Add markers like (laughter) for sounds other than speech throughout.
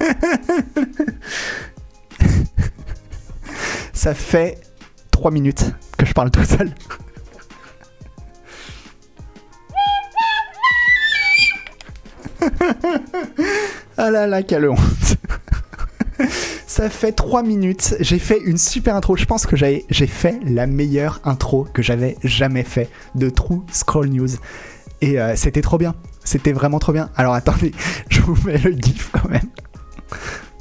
(laughs) Ça fait 3 minutes que je parle tout seul. (laughs) ah là là, quelle honte. (laughs) Ça fait 3 minutes, j'ai fait une super intro. Je pense que j'ai fait la meilleure intro que j'avais jamais fait de True Scroll News. Et euh, c'était trop bien. C'était vraiment trop bien. Alors attendez, je vous mets le gif quand même.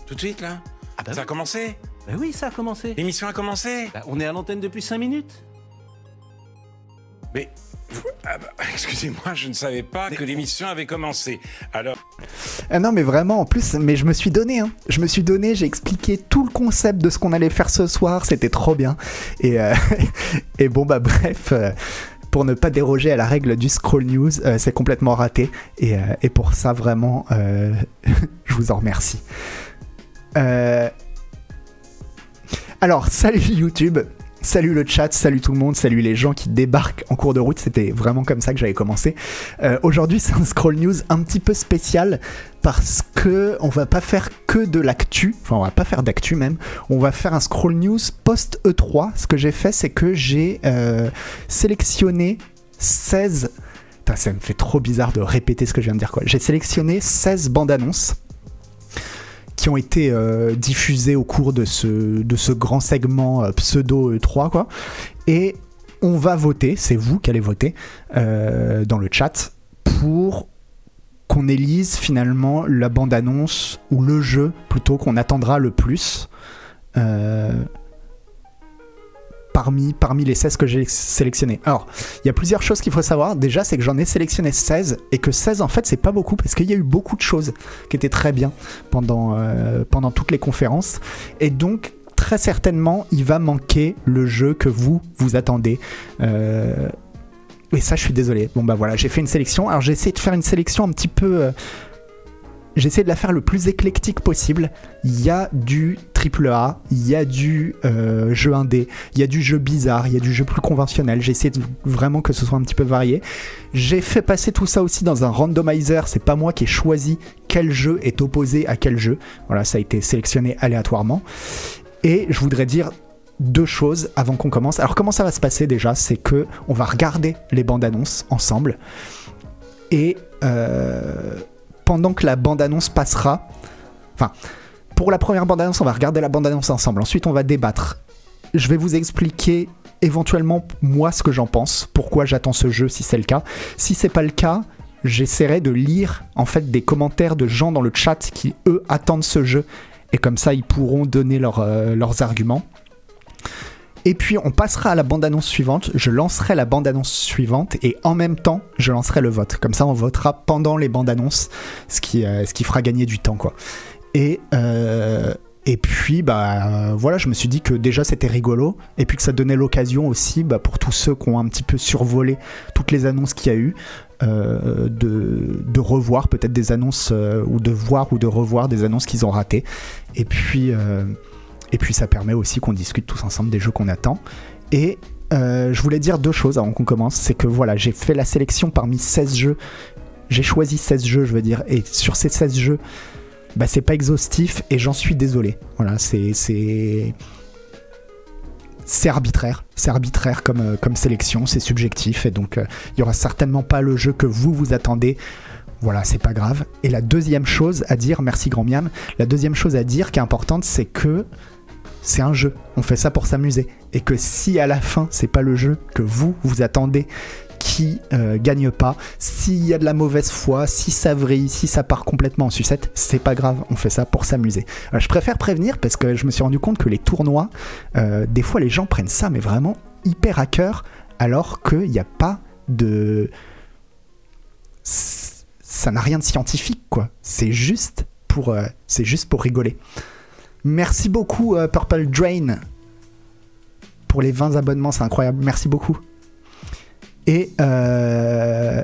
Tout de suite là Ah bah Ça a commencé Bah oui, ça a commencé. L'émission a commencé Bah, on est à l'antenne depuis 5 minutes. Mais. ah bah, (laughs) Excusez-moi, je ne savais pas que l'émission avait commencé. Alors, Ah non mais vraiment en plus, mais je me suis donné, hein. je me suis donné, j'ai expliqué tout le concept de ce qu'on allait faire ce soir, c'était trop bien. Et, euh, (laughs) et bon bah bref, euh, pour ne pas déroger à la règle du scroll news, euh, c'est complètement raté. Et, euh, pour ça vraiment, euh, (laughs) je vous en remercie. Alors salut YouTube. Salut le chat, salut tout le monde, salut les gens qui débarquent en cours de route, c'était vraiment comme ça que j'avais commencé. Euh, Aujourd'hui c'est un scroll news un petit peu spécial parce que on va pas faire que de l'actu, enfin on va pas faire d'actu même, on va faire un scroll news post E3. Ce que j'ai fait c'est que j'ai euh, sélectionné 16... Putain, ça me fait trop bizarre de répéter ce que je viens de dire quoi. J'ai sélectionné 16 bandes annonces qui ont été euh, diffusées au cours de ce, de ce grand segment euh, pseudo E3 quoi. Et on va voter, c'est vous qui allez voter euh, dans le chat pour qu'on élise finalement la bande-annonce ou le jeu plutôt qu'on attendra le plus parmi, les 16 que j'ai sélectionnés. Alors, il y a plusieurs choses qu'il faut savoir. Déjà, c'est que j'en ai sélectionné 16 et que 16 en fait, c'est pas beaucoup parce qu'il y a eu beaucoup de choses qui étaient très bien pendant, euh, toutes les conférences. Et donc, très certainement, il va manquer le jeu que vous, vous attendez. Euh, et ça, je suis désolé. Bon, bah voilà, j'ai fait une sélection. Alors, j'ai essayé de faire une sélection un petit peu. euh, j'ai essayé de la faire le plus éclectique possible. Il y a du triple A, il y a du euh, jeu indé, il y a du jeu bizarre, il y a du jeu plus conventionnel. J'ai essayé de vraiment que ce soit un petit peu varié. J'ai fait passer tout ça aussi dans un randomizer. C'est pas moi qui ai choisi quel jeu est opposé à quel jeu. Voilà, ça a été sélectionné aléatoirement. Et je voudrais dire deux choses avant qu'on commence. Alors comment ça va se passer déjà? C'est que on va regarder les bandes annonces ensemble et euh, pendant que la bande annonce passera, enfin pour la première bande annonce on va regarder la bande annonce ensemble. Ensuite on va débattre. Je vais vous expliquer éventuellement moi ce que j'en pense, pourquoi j'attends ce jeu si c'est le cas. Si c'est pas le cas, j'essaierai de lire en fait des commentaires de gens dans le chat qui eux attendent ce jeu et comme ça ils pourront donner euh, leurs arguments. Et puis on passera à la bande-annonce suivante, je lancerai la bande-annonce suivante et en même temps je lancerai le vote. Comme ça on votera pendant les bandes-annonces, ce qui, euh, ce qui fera gagner du temps quoi. Et, euh, et puis bah euh, voilà, je me suis dit que déjà c'était rigolo et puis que ça donnait l'occasion aussi bah, pour tous ceux qui ont un petit peu survolé toutes les annonces qu'il y a eu. de, de revoir peut-être des annonces ou de voir ou de revoir des annonces qu'ils ont ratées et puis et puis ça permet aussi qu'on discute tous ensemble des jeux qu'on attend. Et euh, je voulais dire deux choses avant qu'on commence. C'est que voilà, j'ai fait la sélection parmi 16 jeux. J'ai choisi 16 jeux, je veux dire. Et sur ces 16 jeux, bah, c'est pas exhaustif et j'en suis désolé. Voilà, c'est. c'est... Arbitraire, c'est arbitraire comme, euh, comme sélection, c'est subjectif et donc euh, il y aura certainement pas le jeu que vous vous attendez. Voilà, c'est pas grave. Et la deuxième chose à dire, merci grand miam, la deuxième chose à dire qui est importante, c'est que c'est un jeu. On fait ça pour s'amuser. Et que si à la fin, c'est pas le jeu que vous, vous attendez qui euh, gagne pas, s'il y a de la mauvaise foi, si ça vrille, si ça part complètement en sucette, c'est pas grave, on fait ça pour s'amuser. Euh, je préfère prévenir parce que je me suis rendu compte que les tournois, euh, des fois les gens prennent ça, mais vraiment hyper à cœur, alors qu'il n'y a pas de. Ça n'a rien de scientifique, quoi. C'est juste pour, euh, c'est juste pour rigoler. Merci beaucoup, euh, Purple Drain, pour les 20 abonnements, c'est incroyable. Merci beaucoup. Et euh,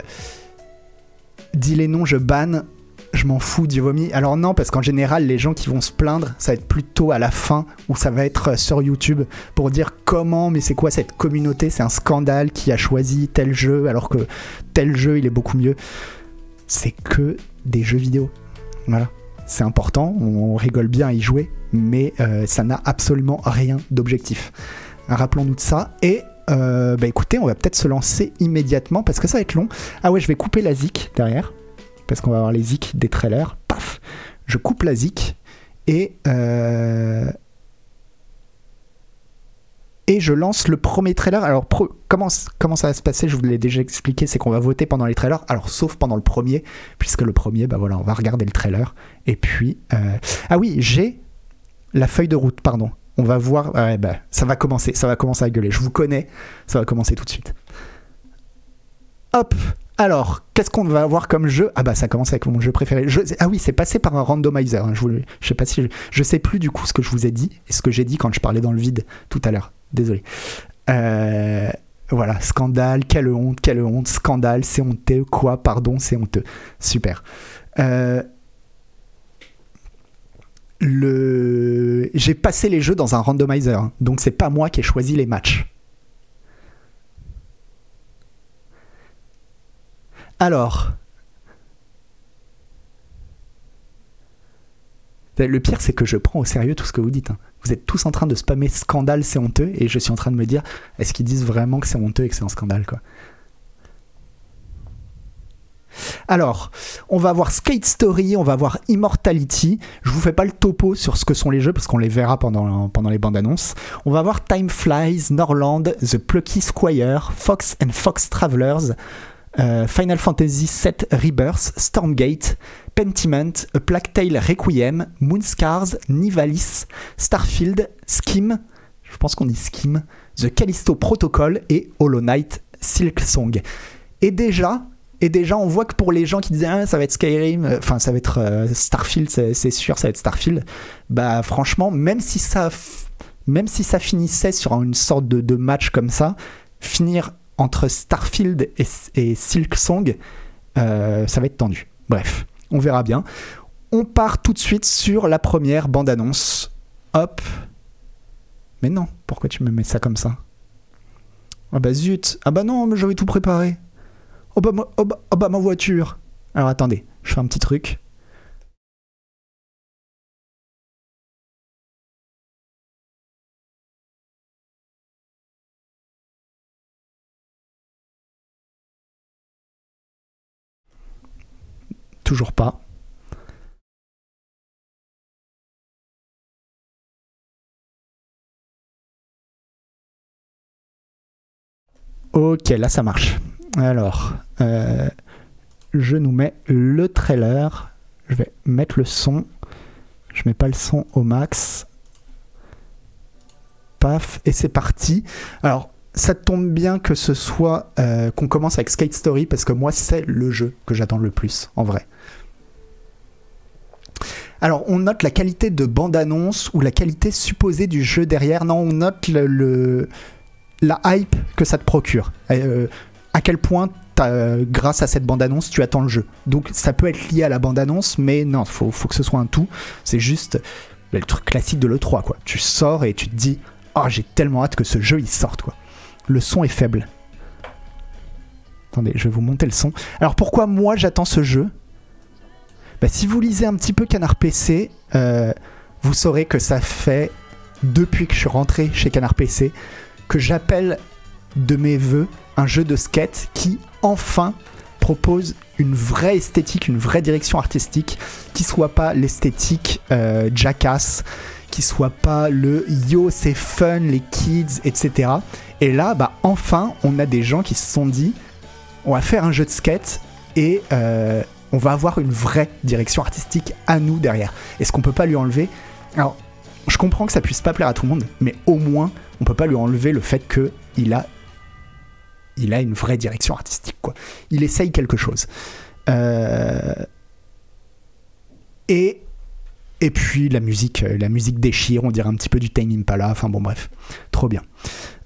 dis les noms, je banne. Je m'en fous du vomi. Alors non, parce qu'en général, les gens qui vont se plaindre, ça va être plutôt à la fin, où ça va être sur YouTube, pour dire comment, mais c'est quoi cette communauté? C'est un scandale qui a choisi tel jeu, alors que tel jeu, il est beaucoup mieux. C'est que des jeux vidéo. Voilà. C'est important, on rigole bien à y jouer, mais euh, ça n'a absolument rien d'objectif. Rappelons-nous de ça. Et euh, bah écoutez, on va peut-être se lancer immédiatement parce que ça va être long. Ah ouais, je vais couper la zik derrière parce qu'on va avoir les zik des trailers. Paf, je coupe la zik et euh, et je lance le premier trailer. Alors, comment, ça va se passer? Je vous l'ai déjà expliqué, c'est qu'on va voter pendant les trailers. Alors, sauf pendant le premier, puisque le premier, bah voilà, on va regarder le trailer. Et puis, euh, ah oui, j'ai la feuille de route, pardon. On va voir, ouais, bah, ça va commencer, ça va commencer à gueuler. Je vous connais, ça va commencer tout de suite. Hop, alors, qu'est-ce qu'on va avoir comme jeu? Ah bah ça commence avec mon jeu préféré. ah oui, c'est passé par un randomizer. Hein. Je, je sais pas si je, sais plus du coup ce que je vous ai dit et ce que j'ai dit quand je parlais dans le vide tout à l'heure. Désolé. Euh, voilà, scandale, quelle honte, quelle honte, scandale, c'est honteux, quoi, pardon, c'est honteux. Super. Euh. J'ai passé les jeux dans un randomizer, hein. donc c'est pas moi qui ai choisi les matchs. Alors, le pire, c'est que je prends au sérieux tout ce que vous dites. Hein. Vous êtes tous en train de spammer scandale, c'est honteux, et je suis en train de me dire, est-ce qu'ils disent vraiment que c'est honteux et que c'est un scandale, quoi? Alors, on va voir Skate Story, on va voir Immortality. Je vous fais pas le topo sur ce que sont les jeux parce qu'on les verra pendant, les bandes annonces. On va voir Time Flies, Norland, The Plucky Squire, Fox and Fox Travelers, euh, Final Fantasy VII Rebirth, Stormgate, Pentiment, A Plague Tale Requiem, Moonscars, Nivalis, Starfield, Skim, je pense qu'on dit Skim, The Callisto Protocol et Hollow Knight Silk Song. Et déjà, et déjà, on voit que pour les gens qui disaient ah, ça va être Skyrim, euh, enfin ça va être euh, Starfield, c'est sûr, ça va être Starfield. Bah franchement, même si ça, même si ça finissait sur une sorte de, match comme ça, finir entre Starfield et, Song, euh, ça va être tendu. Bref, on verra bien. On part tout de suite sur la première bande-annonce. Hop. Mais non, pourquoi tu me mets ça comme ça? Ah bah zut. Ah bah non, mais j'avais tout préparé. Oh bah, oh bah, oh bah ma voiture. Alors attendez, je fais un petit truc. Pas. Ok, là ça marche. Alors, euh, je nous mets le trailer. Je vais mettre le son. Je mets pas le son au max. Paf, et c'est parti. Alors, ça tombe bien que ce soit euh, qu'on commence avec Skate Story parce que moi c'est le jeu que j'attends le plus en vrai. Alors on note la qualité de bande-annonce ou la qualité supposée du jeu derrière. Non, on note le, la hype que ça te procure. Euh, à quel point grâce à cette bande-annonce tu attends le jeu. Donc ça peut être lié à la bande-annonce, mais non, faut, faut que ce soit un tout. C'est juste le truc classique de l'E3 quoi. Tu sors et tu te dis, oh j'ai tellement hâte que ce jeu il sorte quoi le son est faible. Attendez, je vais vous monter le son. Alors pourquoi moi j'attends ce jeu? Bah, Si vous lisez un petit peu Canard PC, euh, vous saurez que ça fait depuis que je suis rentré chez Canard PC que j'appelle de mes voeux un jeu de skate qui enfin propose une vraie esthétique, une vraie direction artistique, qui soit pas l'esthétique euh, jackass, qui soit pas le yo c'est fun les kids etc et là bah enfin on a des gens qui se sont dit on va faire un jeu de skate et euh, on va avoir une vraie direction artistique à nous derrière. Est-ce qu'on peut pas lui enlever? Alors je comprends que ça puisse pas plaire à tout le monde mais au moins on peut pas lui enlever le fait que il a une vraie direction artistique quoi. Il essaye quelque chose. Euh, et et puis la musique, euh, la musique déchire, on dirait un petit peu du Time Impala. Enfin bon, bref, trop bien.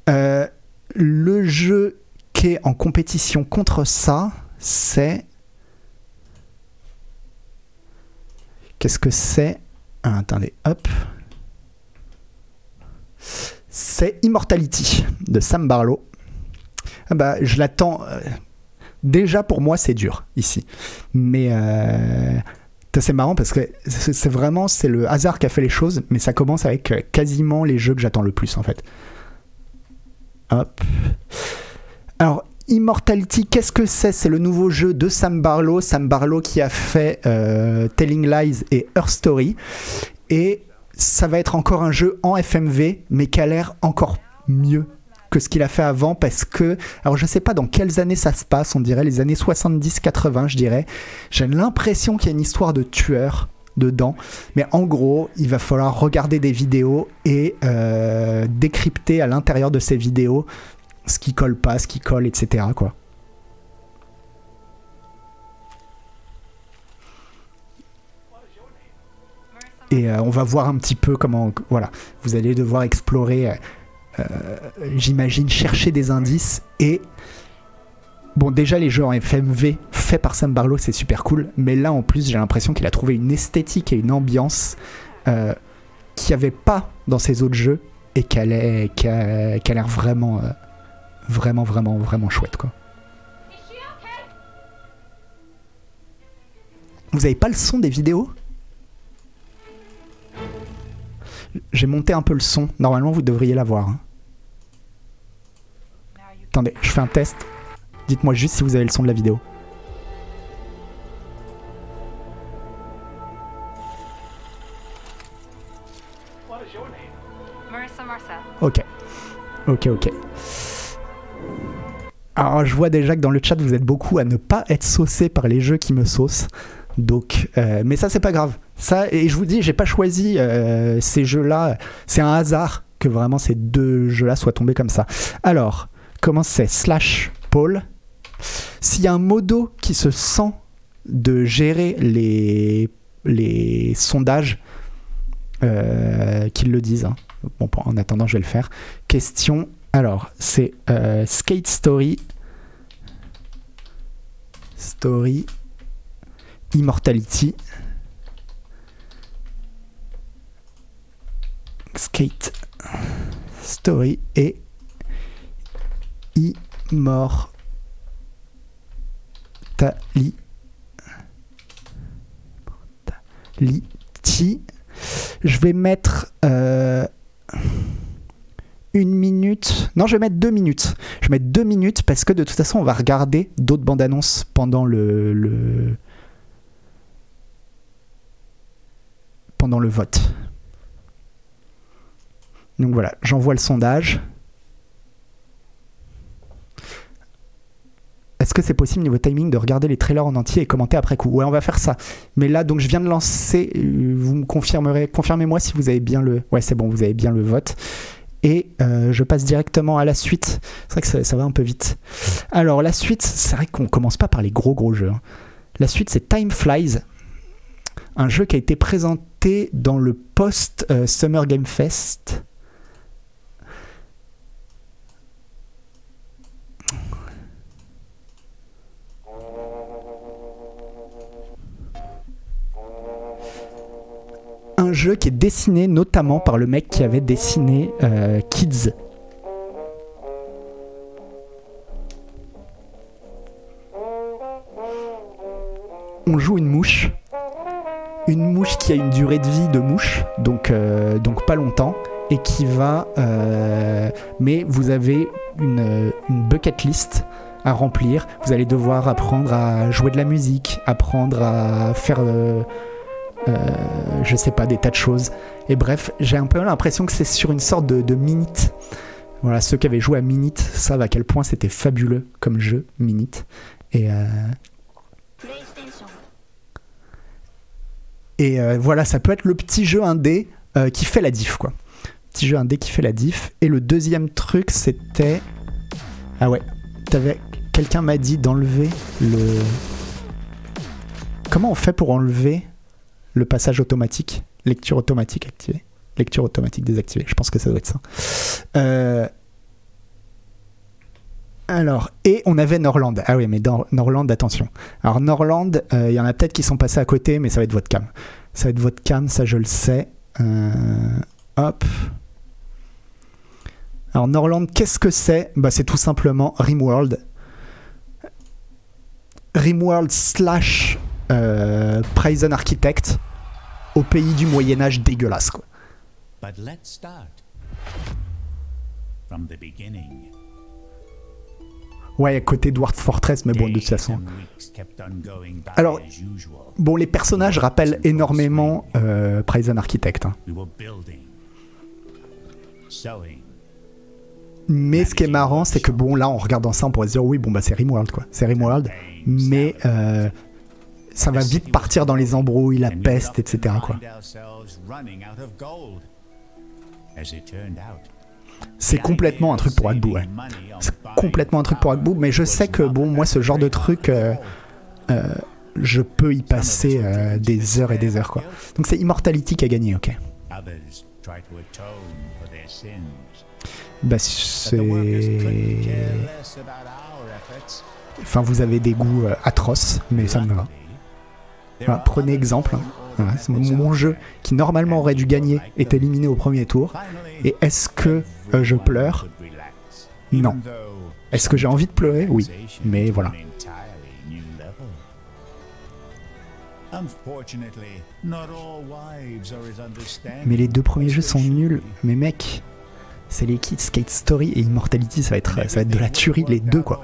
Euh, le jeu qui est en compétition contre ça, c'est. Qu'est-ce que c'est? Ah, Attendez, hop. C'est Immortality de Sam Barlow. Ah bah, je l'attends. Euh, déjà pour moi, c'est dur ici. Mais C'est marrant parce que c'est c'est vraiment c'est le hasard qui a fait les choses, mais ça commence avec euh, quasiment les jeux que j'attends le plus en fait. Hop. Alors, Immortality, qu'est-ce que c'est? C'est le nouveau jeu de Sam Barlow. Sam Barlow qui a fait euh, Telling Lies et Her Story. Et ça va être encore un jeu en FMV, mais qui a l'air encore mieux que ce qu'il a fait avant parce que, alors je sais pas dans quelles années ça se passe, on dirait les années 70-80, je dirais. J'ai l'impression qu'il y a une histoire de tueur dedans, mais en gros, il va falloir regarder des vidéos et euh, décrypter à l'intérieur de ces vidéos ce qui colle pas, ce qui colle, etc. Quoi. Et euh, on va voir un petit peu comment, voilà, vous allez devoir explorer, euh, j'imagine, chercher des indices et Bon, déjà, les jeux en FMV faits par Sam Barlow, c'est super cool. Mais là, en plus, j'ai l'impression qu'il a trouvé une esthétique et une ambiance euh, qu'il n'y avait pas dans ses autres jeux et qui a l'air vraiment, euh, vraiment, vraiment, vraiment chouette, quoi. Vous avez pas le son des vidéos? J'ai monté un peu le son. Normalement, vous devriez l'avoir. hein. Attendez, je fais un test. Dites-moi juste si vous avez le son de la vidéo. Marissa Marcel. Ok. Ok, ok. Alors, je vois déjà que dans le chat, vous êtes beaucoup à ne pas être saucé par les jeux qui me saucent. Donc, euh, mais ça, c'est pas grave. Ça, et je vous dis, j'ai pas choisi euh, ces jeux-là. C'est un hasard que vraiment ces deux jeux-là soient tombés comme ça. Alors, comment c'est Slash Paul? S'il y a un modo qui se sent de gérer les, sondages, euh, qu'ils le disent. hein. Bon, en attendant, je vais le faire. Question. Alors, c'est euh, Skate Story. Story. Immortality. Skate Story et Immortality. Je vais mettre euh, une minute. Non, je vais mettre deux minutes. Je vais mettre deux minutes parce que de toute façon, on va regarder d'autres bandes annonces pendant le- pendant le vote. Donc voilà, j'envoie le sondage. Est-ce que c'est possible niveau timing de regarder les trailers en entier et commenter après coup? Ouais, on va faire ça. Mais là, donc je viens de lancer. euh, Vous me confirmerez, confirmez-moi si vous avez bien le. Ouais, c'est bon, vous avez bien le vote. Et euh, je passe directement à la suite. C'est vrai que ça, va un peu vite. Alors la suite, c'est vrai qu'on commence pas par les gros gros jeux. hein. La suite, c'est Time Flies, un jeu qui a été présenté dans le post euh, Summer Game Fest. Un jeu qui est dessiné notamment par le mec qui avait dessiné euh, Kids. On joue une mouche. Une mouche qui a une durée de vie de mouche, donc, euh, donc pas longtemps, et qui va... euh, mais vous avez une, bucket list à remplir. Vous allez devoir apprendre à jouer de la musique, apprendre à faire... je sais pas, des tas de choses. Et bref, j'ai un peu l'impression que c'est sur une sorte de, de Minute. Voilà, ceux qui avaient joué à Minute savent à quel point c'était fabuleux comme jeu, Minute. Et, euh, et euh, voilà, ça peut être le petit jeu indé euh, qui fait la diff, quoi. Petit jeu indé qui fait la diff. Et le deuxième truc, c'était. Ah ouais, t'avais. Quelqu'un m'a dit d'enlever le. Comment on fait pour enlever le passage automatique, lecture automatique activée, lecture automatique désactivée. Je pense que ça doit être ça. Euh, Alors, et on avait Norland. Ah oui, mais dans Norland, attention. Alors Norland, euh, il y en a peut-être qui sont passés à côté, mais ça va être votre cam. Ça va être votre cam, ça je le sais. Euh, hop. Alors Norland, qu'est-ce que c'est? Bah, C'est tout simplement Rimworld. Rimworld slash Prison Architect au pays du Moyen-Âge dégueulasse, quoi. But let's start from the beginning. Ouais, côté Dwarf Fortress, mais bon, de toute façon. Alors-. Bon, les personnages rappellent énormément euh, Prison Architect. hein. Mais ce qui est marrant, c'est que bon, là, en regardant ça, on pourrait se dire, oui, bon, bah, c'est Rimworld, quoi. C'est Rimworld. Mais euh, ça va vite partir dans les embrouilles, la peste, etc., quoi. C'est complètement un truc pour Agbu, ouais. C'est complètement un truc pour Agbu, mais je sais que, bon, moi, ce genre de truc, euh, euh, je peux y passer euh, des heures et des heures, quoi. Donc c'est Immortality qui a gagné, ok. Bah, c'est... Enfin, vous avez des goûts atroces, mais ça me va. Prenez exemple. hein. Mon, jeu qui normalement aurait dû gagner est éliminé au premier tour. Et est-ce que euh, je pleure? Non. Est-ce que j'ai envie de pleurer? Oui. Mais voilà. Mais les deux premiers jeux sont nuls. Mais mec, c'est les kits Skate Story et Immortality, ça va être, ça va être de la tuerie, les deux quoi.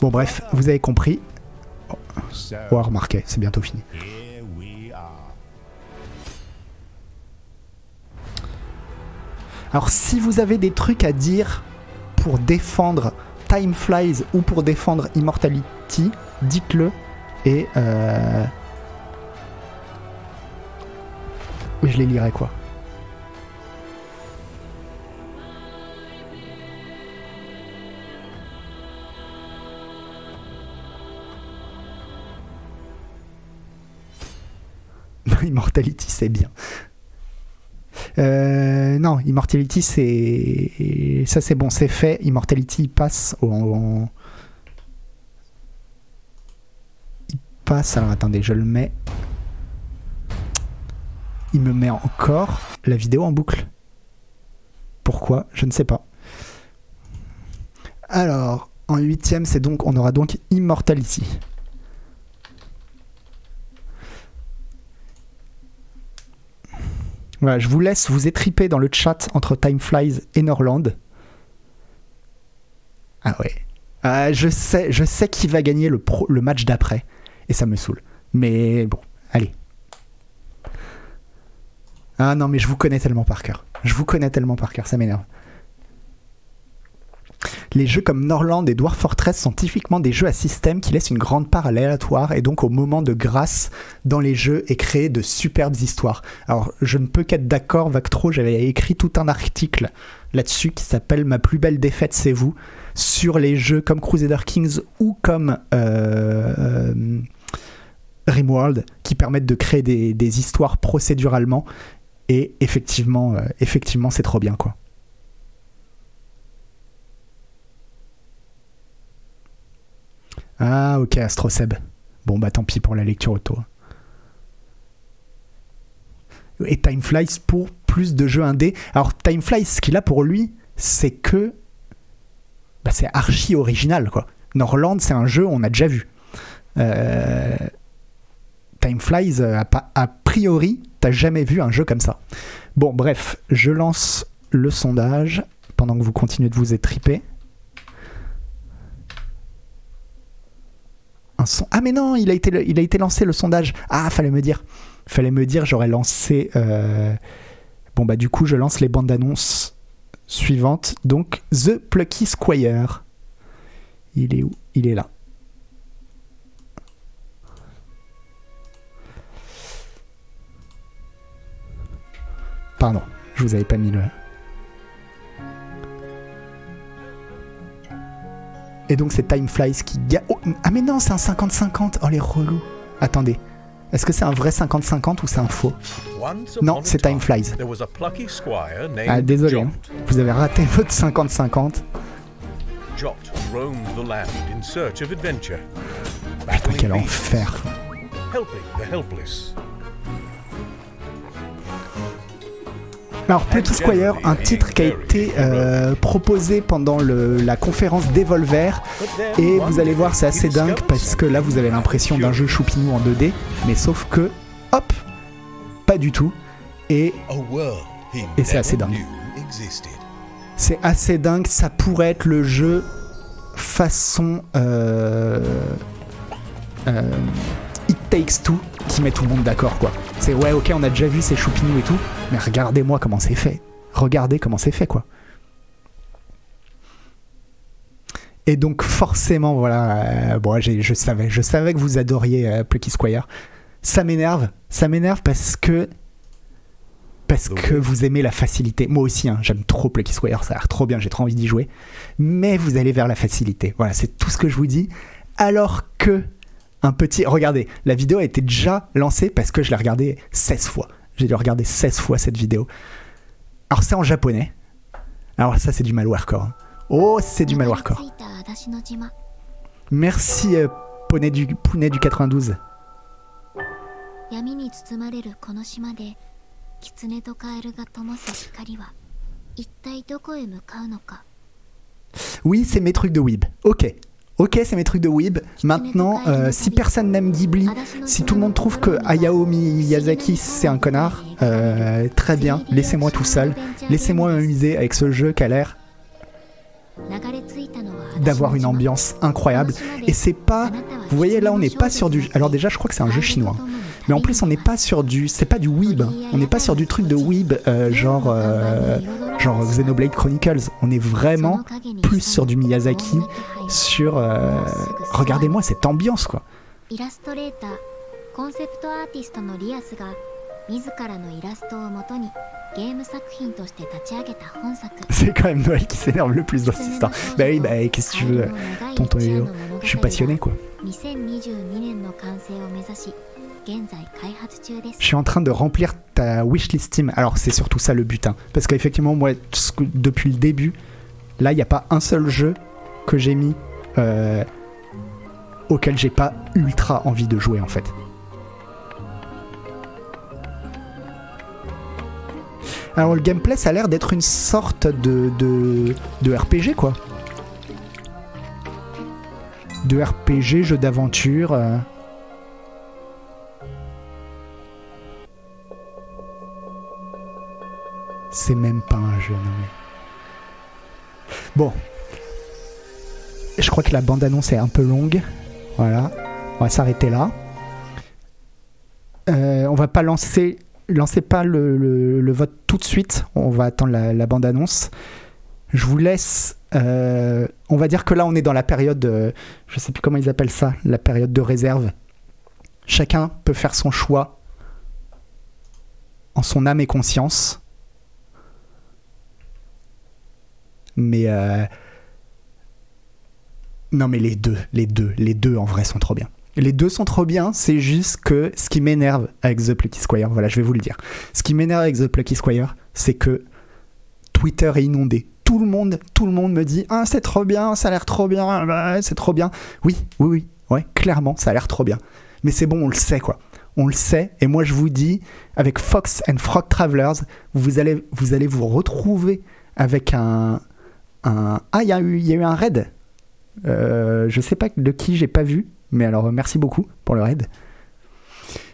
Bon bref, vous avez compris. Oh, remarquez, c'est bientôt fini. Alors si vous avez des trucs à dire pour défendre Time Flies ou pour défendre Immortality, dites-le et euh... je les lirai quoi. (laughs) Immortality c'est bien. Euh, non, Immortality, c'est. Ça, c'est bon, c'est fait. Immortality, passe au. Il passe. Alors, attendez, je le mets. Il me met encore la vidéo en boucle. Pourquoi? Je ne sais pas. Alors, en huitième, c'est donc. On aura donc Immortality. Voilà, je vous laisse vous étriper dans le chat entre Time Flies et Norland. Ah ouais. Ah, je sais, je sais qui va gagner le, le match d'après. Et ça me saoule. Mais bon, allez. Ah non, mais je vous connais tellement par cœur. Je vous connais tellement par cœur, ça m'énerve. Les jeux comme Norland et Dwarf Fortress sont typiquement des jeux à système qui laissent une grande part à l'aléatoire et donc au moment de grâce dans les jeux et créer de superbes histoires. Alors, je ne peux qu'être d'accord, Vactro, j'avais écrit tout un article là-dessus qui s'appelle Ma plus belle défaite, c'est vous, sur les jeux comme Crusader Kings ou comme euh, euh, Rimworld, qui permettent de créer des, des histoires procéduralement. Et effectivement, euh, effectivement, c'est trop bien, quoi. Ah, ok, Astroseb. Bon, bah tant pis pour la lecture auto. Et Time Flies pour plus de jeux indés. Alors, Time Flies, ce qu'il a pour lui, c'est que. Bah, c'est archi original, quoi. Norland, c'est un jeu, on a déjà vu. Euh, Time Flies, euh, a priori, t'as jamais vu un jeu comme ça. Bon, bref, je lance le sondage pendant que vous continuez de vous étriper. Ah mais non, il a, été, il a été lancé le sondage. Ah, fallait me dire. Fallait me dire, j'aurais lancé... euh, Bon bah du coup, je lance les bandes annonces suivantes. Donc, The Plucky Squire. Il est où? Il est là. Pardon, je vous avais pas mis le... Et donc c'est Time Flies qui gagne. ah mais non, c'est un 50-50. Oh les relous. Attendez. Est-ce que c'est un vrai 50-50 ou c'est un faux? Non, c'est Time Flies. Ah désolé, hein. vous avez raté votre 50-50. Jot roamed the land in search of adventure, Putain, quel enfer. Alors, Plucky Squire, un titre qui a été euh, proposé pendant la conférence Devolver. Et vous allez voir, c'est assez dingue parce que là, vous avez l'impression d'un jeu choupinou en 2D. Mais sauf que, hop, pas du tout. Et Et c'est assez dingue. c'est assez dingue. Ça pourrait être le jeu façon euh, euh, It Takes Two qui met tout le monde d'accord, quoi. C'est ouais, ok, on a déjà vu ces choupinous et tout, mais regardez-moi comment c'est fait. Regardez comment c'est fait, quoi. Et donc forcément, voilà, euh, bon, je savais, je savais que vous adoriez euh, Plucky Squire. Ça m'énerve, ça m'énerve parce que parce que vous aimez la facilité. Moi aussi, hein, j'aime trop Plucky Squire, ça a l'air trop bien, j'ai trop envie d'y jouer. Mais vous allez vers la facilité. Voilà, c'est tout ce que je vous dis. Alors que un petit, regardez, la vidéo a été déjà lancée parce que je l'ai regardée 16 fois. J'ai dû regarder 16 fois cette vidéo. Alors c'est en japonais. Alors ça c'est du malwarecore. hein. Oh, c'est du malwarecore. 流れ着いた私の島 Merci euh, Poney du, Pounet du 92. 闇に包まれるこの島で狐とカエルが灯す光は一体どこへ向かうのか Oui, c'est mes trucs de Weeb. Ok. ok, c'est mes trucs de weeb. Maintenant, euh, si personne n'aime Ghibli, si tout le monde trouve que Hayao Miyazaki c'est un connard, euh, très bien, laissez-moi tout seul, laissez-moi m'amuser avec ce jeu qui a l'air d'avoir une ambiance incroyable. Et c'est pas, vous voyez là, on n'est pas sur du. Alors déjà, je crois que c'est un jeu chinois. Mais en plus, on n'est pas sur du, c'est pas du weeb. On n'est pas sur du truc de weeb euh, genre genre Xenoblade Chronicles. On est vraiment plus sur du Miyazaki, sur euh, regardez-moi cette ambiance quoi. (laughs) C'est quand même Noël qui s'énerve le plus dans cette histoire. Bah oui, bah qu'est-ce que tu veux, tonton Léo Je suis passionné quoi. Je suis en train de remplir ta wishlist team. Alors c'est surtout ça le butin. Hein. Parce qu'effectivement, moi, depuis le début, là, il n'y a pas un seul jeu que j'ai mis euh, auquel j'ai pas ultra envie de jouer en fait. Alors le gameplay ça a l'air d'être une sorte de, de, RPG quoi. De RPG, jeu d'aventure. euh. C'est même pas un jeu, non mais. Bon. Je crois que la bande-annonce est un peu longue. Voilà. On va s'arrêter là. Euh, on va pas lancer. Lancez pas le, vote tout de suite. On va attendre la, la bande-annonce. Je vous laisse. euh, on va dire que là, on est dans la période. euh, je sais plus comment ils appellent ça. La période de réserve. Chacun peut faire son choix en son âme et conscience. Mais euh, non, mais les deux, les deux, les deux en vrai sont trop bien. Les deux sont trop bien. C'est juste que ce qui m'énerve avec The Plucky Squire, voilà, je vais vous le dire. Ce qui m'énerve avec The Plucky Squire, c'est que Twitter est inondé. Tout le monde, tout le monde me dit ah c'est trop bien, ça a l'air trop bien, bah, c'est trop bien. Oui, oui, oui, ouais, clairement, ça a l'air trop bien. Mais c'est bon, on le sait quoi. On le sait. Et moi je vous dis, avec Fox and Frog Travelers, vous allez, vous allez vous retrouver avec un, un... ah il y y a eu un raid. Euh, je sais pas de qui j'ai pas vu, mais alors euh, merci beaucoup pour le raid.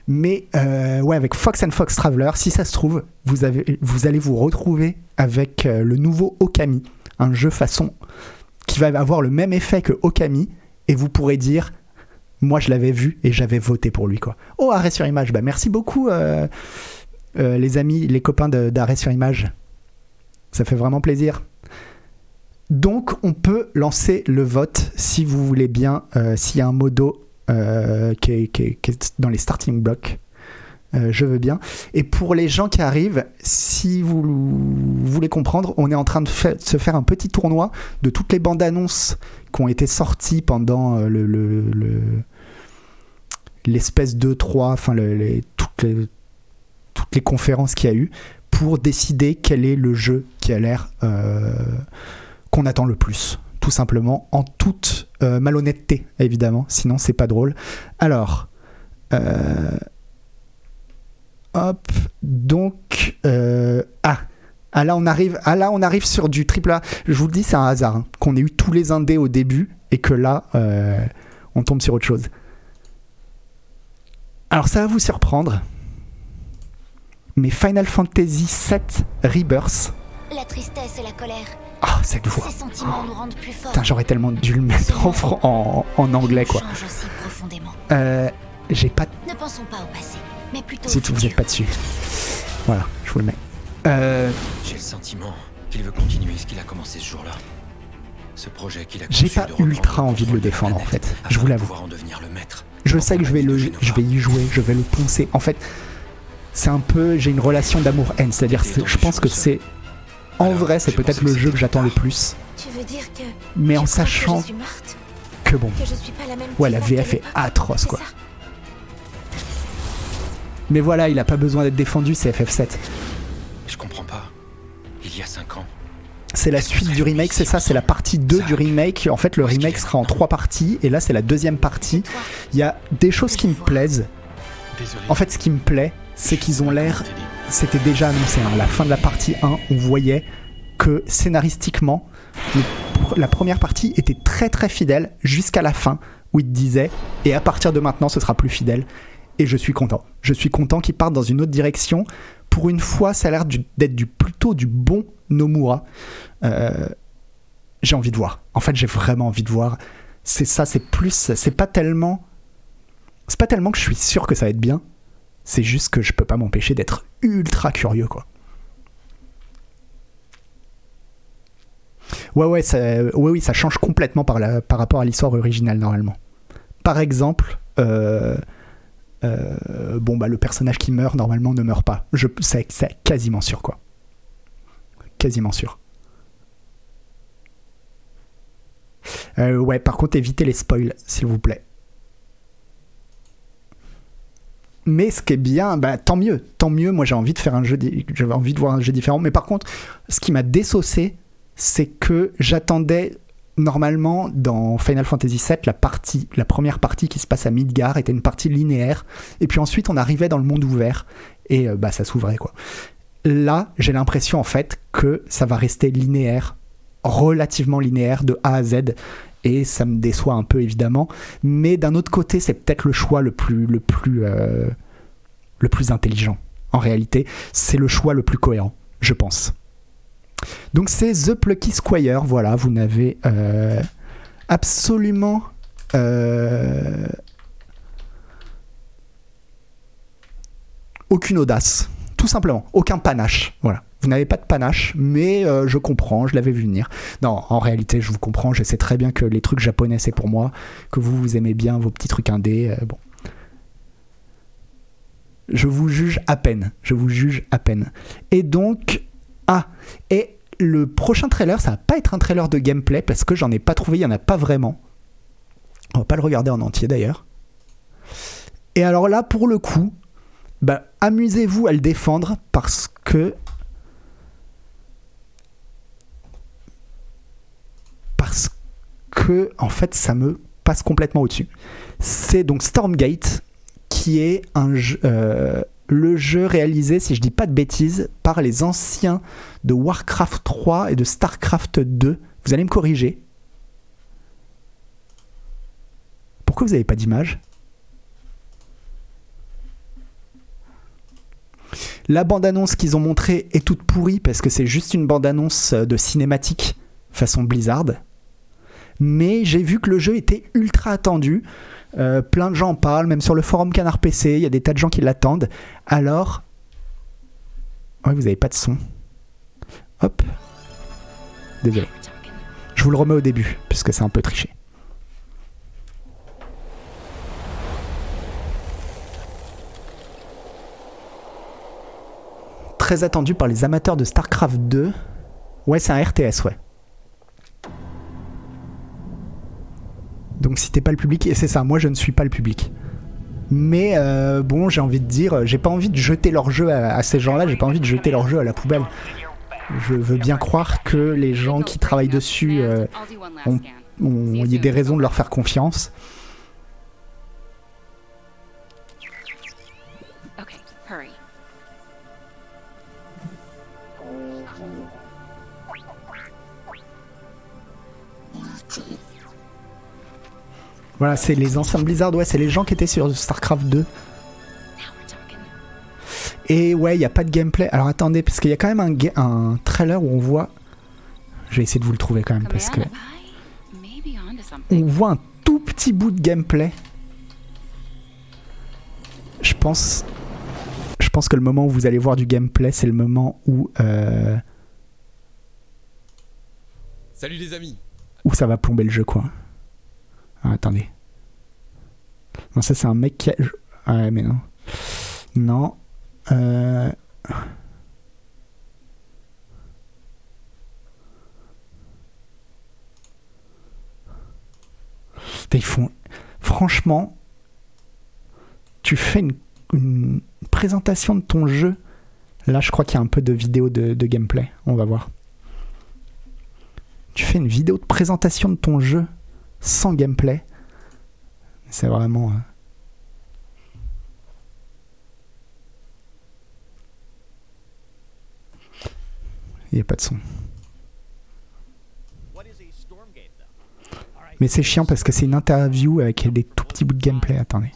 Mais euh, ouais, avec Fox and Fox Traveler, si ça se trouve, vous, avez, vous allez vous retrouver avec le nouveau Okami, un jeu façon qui va avoir le même effet que Okami, et vous pourrez dire, moi je l'avais vu et j'avais voté pour lui quoi. Oh arrêt sur image, bah merci beaucoup les amis, les copains d'arrêt sur image, ça fait vraiment plaisir. Donc on peut lancer le vote si vous voulez bien, euh, s'il y a un modo euh, qui, est, dans les starting blocks. Euh, je veux bien. Et pour les gens qui arrivent, si vous voulez comprendre, on est en train de, se faire un petit tournoi de toutes les bandes annonces qui ont été sorties pendant euh, le, le- l'espèce de 3, enfin toutes, les, conférences qu'il y a eu, pour décider quel est le jeu qui a l'air qu'on attend le plus, tout simplement, en toute euh, malhonnêteté, évidemment, sinon c'est pas drôle. Alors, euh, hop, donc, euh, ah, Ah là, on arrive, ah on arrive sur du triple A. Je vous le dis, c'est un hasard hein, qu'on ait eu tous les indés au début et que là, on tombe sur autre chose. Alors, ça va vous surprendre, mais Final Fantasy VII Rebirth. La tristesse et la colère, Ah, cette voix. Putain, j'aurais tellement dû le mettre en, fran- en, en anglais, quoi. Euh, J'ai pas. Ne pensons pas au passé, mais plutôt Si vous futur. êtes pas dessus. Voilà, je vous le mets. Euh, J'ai le sentiment qu'il veut continuer ce qu'il a commencé ce jour-là. Ce projet qu'il a J'ai pas de ultra envie de le défendre, en fait. Je vous l'avoue. pouvoir en devenir le maître. je sais que je vais le, je vais y jouer, je vais le poncer. En fait, c'est un peu, j'ai une relation d'amour-haine, c'est-à-dire, c'est- je pense que c'est, en Alors, vrai, c'est peut-être le jeu que j'attends le plus. Tu veux dire que. Mais en sachant Que je suis morte que bon, Que je suis pas la même Ouais, la VF est atroce, quoi. mais voilà, il a pas besoin d'être défendu, c'est FF7. Je comprends pas. Il y a cinq ans, C'est la suite du remake, c'est ça, c'est la partie 2 du remake. En fait, le remake sera en trois parties, et là, c'est la deuxième partie. Il y a des choses qui me plaisent. En fait, ce qui me plaît, c'est qu'ils ont l'air c'était déjà annoncé. hein. À la fin de la partie 1, on voyait que scénaristiquement, la première partie était très très fidèle jusqu'à la fin, où il disait et à partir de maintenant, ce sera plus fidèle. Et je suis content. Je suis content qu'ils partent dans une autre direction. Pour une fois, ça a l'air d'être du, plutôt du bon Nomura. Euh, j'ai envie de voir. En fait, j'ai vraiment envie de voir. C'est ça, c'est plus. C'est pas tellement. C'est pas tellement que je suis sûr que ça va être bien. C'est juste que je peux pas m'empêcher d'être ultra curieux, quoi. Ouais, ouais, ça, ouais, ça change complètement par, la, par rapport à l'histoire originale, normalement. Par exemple, euh, euh, bon, bah, le personnage qui meurt, normalement, ne meurt pas. C'est quasiment sûr, quoi. Quasiment sûr. Euh, ouais, par contre, évitez les spoils, s'il vous plaît. Mais ce qui est bien, bah, tant mieux, tant mieux. Moi, j'ai envie de faire un jeu, j'avais envie de voir un jeu différent. Mais par contre, ce qui m'a désaucé, c'est que j'attendais normalement dans Final Fantasy VII la partie, la première partie qui se passe à Midgar était une partie linéaire, et puis ensuite on arrivait dans le monde ouvert et euh, bah ça s'ouvrait quoi. Là, j'ai l'impression en fait que ça va rester linéaire, relativement linéaire de A à Z. Et ça me déçoit un peu évidemment, mais d'un autre côté, c'est peut-être le choix euh, le plus intelligent. En réalité, c'est le choix le plus cohérent, je pense. Donc c'est The Plucky Squire, voilà, vous n'avez euh, absolument euh, aucune audace, tout simplement, aucun panache, voilà. Vous n'avez pas de panache, mais euh, je comprends, je l'avais vu venir. Non, en réalité, je vous comprends, je sais très bien que les trucs japonais, c'est pour moi, que vous, vous aimez bien vos petits trucs indés, euh, bon. Je vous juge à peine, je vous juge à peine. Et donc, ah, et le prochain trailer, ça va pas être un trailer de gameplay parce que j'en ai pas trouvé, il y en a pas vraiment. On va pas le regarder en entier d'ailleurs. Et alors là, pour le coup, bah, amusez-vous à le défendre parce que parce que en fait, ça me passe complètement au-dessus. C'est donc Stormgate qui est euh, le jeu réalisé, si je dis pas de bêtises, par les anciens de Warcraft 3 et de Starcraft 2. Vous allez me corriger. Pourquoi vous n'avez pas d'image? La bande-annonce qu'ils ont montrée est toute pourrie parce que c'est juste une bande-annonce de cinématique façon Blizzard. Mais j'ai vu que le jeu était ultra attendu. Euh, plein de gens en parlent, même sur le forum Canard PC, il y a des tas de gens qui l'attendent. Alors. Ouais, vous n'avez pas de son. Hop. Désolé. Je vous le remets au début, puisque c'est un peu triché. Très attendu par les amateurs de StarCraft 2. Ouais, c'est un RTS, ouais. Donc si t'es pas le public, et c'est ça, moi je ne suis pas le public. Mais euh, bon, j'ai envie de dire, j'ai pas envie de jeter leur jeu à, ces gens-là, j'ai pas envie de jeter leur jeu à la poubelle. Je veux bien croire que les gens qui travaillent dessus euh, il y a des raisons de leur faire confiance. Voilà, c'est les anciens de Blizzard, ouais, c'est les gens qui étaient sur StarCraft 2. Et ouais, il n'y a pas de gameplay. Alors attendez, parce qu'il y a quand même un, un trailer où on voit. Je vais essayer de vous le trouver quand même, parce que. On voit un tout petit bout de gameplay. Je pense. Je pense que le moment où vous allez voir du gameplay, c'est le moment où. euh, Salut les amis où ça va plomber le jeu, quoi. Ah, attendez. Non, ça, c'est un mec qui a... Ah, ouais, mais non. Non. Euh... Ils font... Franchement, tu fais une, présentation de ton jeu. Là, je crois qu'il y a un peu de vidéo de gameplay. On va voir. Tu fais une vidéo de présentation de ton jeu sans gameplay. C'est vraiment. euh, Il n'y a pas de son. Mais c'est chiant parce que c'est une interview avec des tout petits bouts de gameplay. Attendez.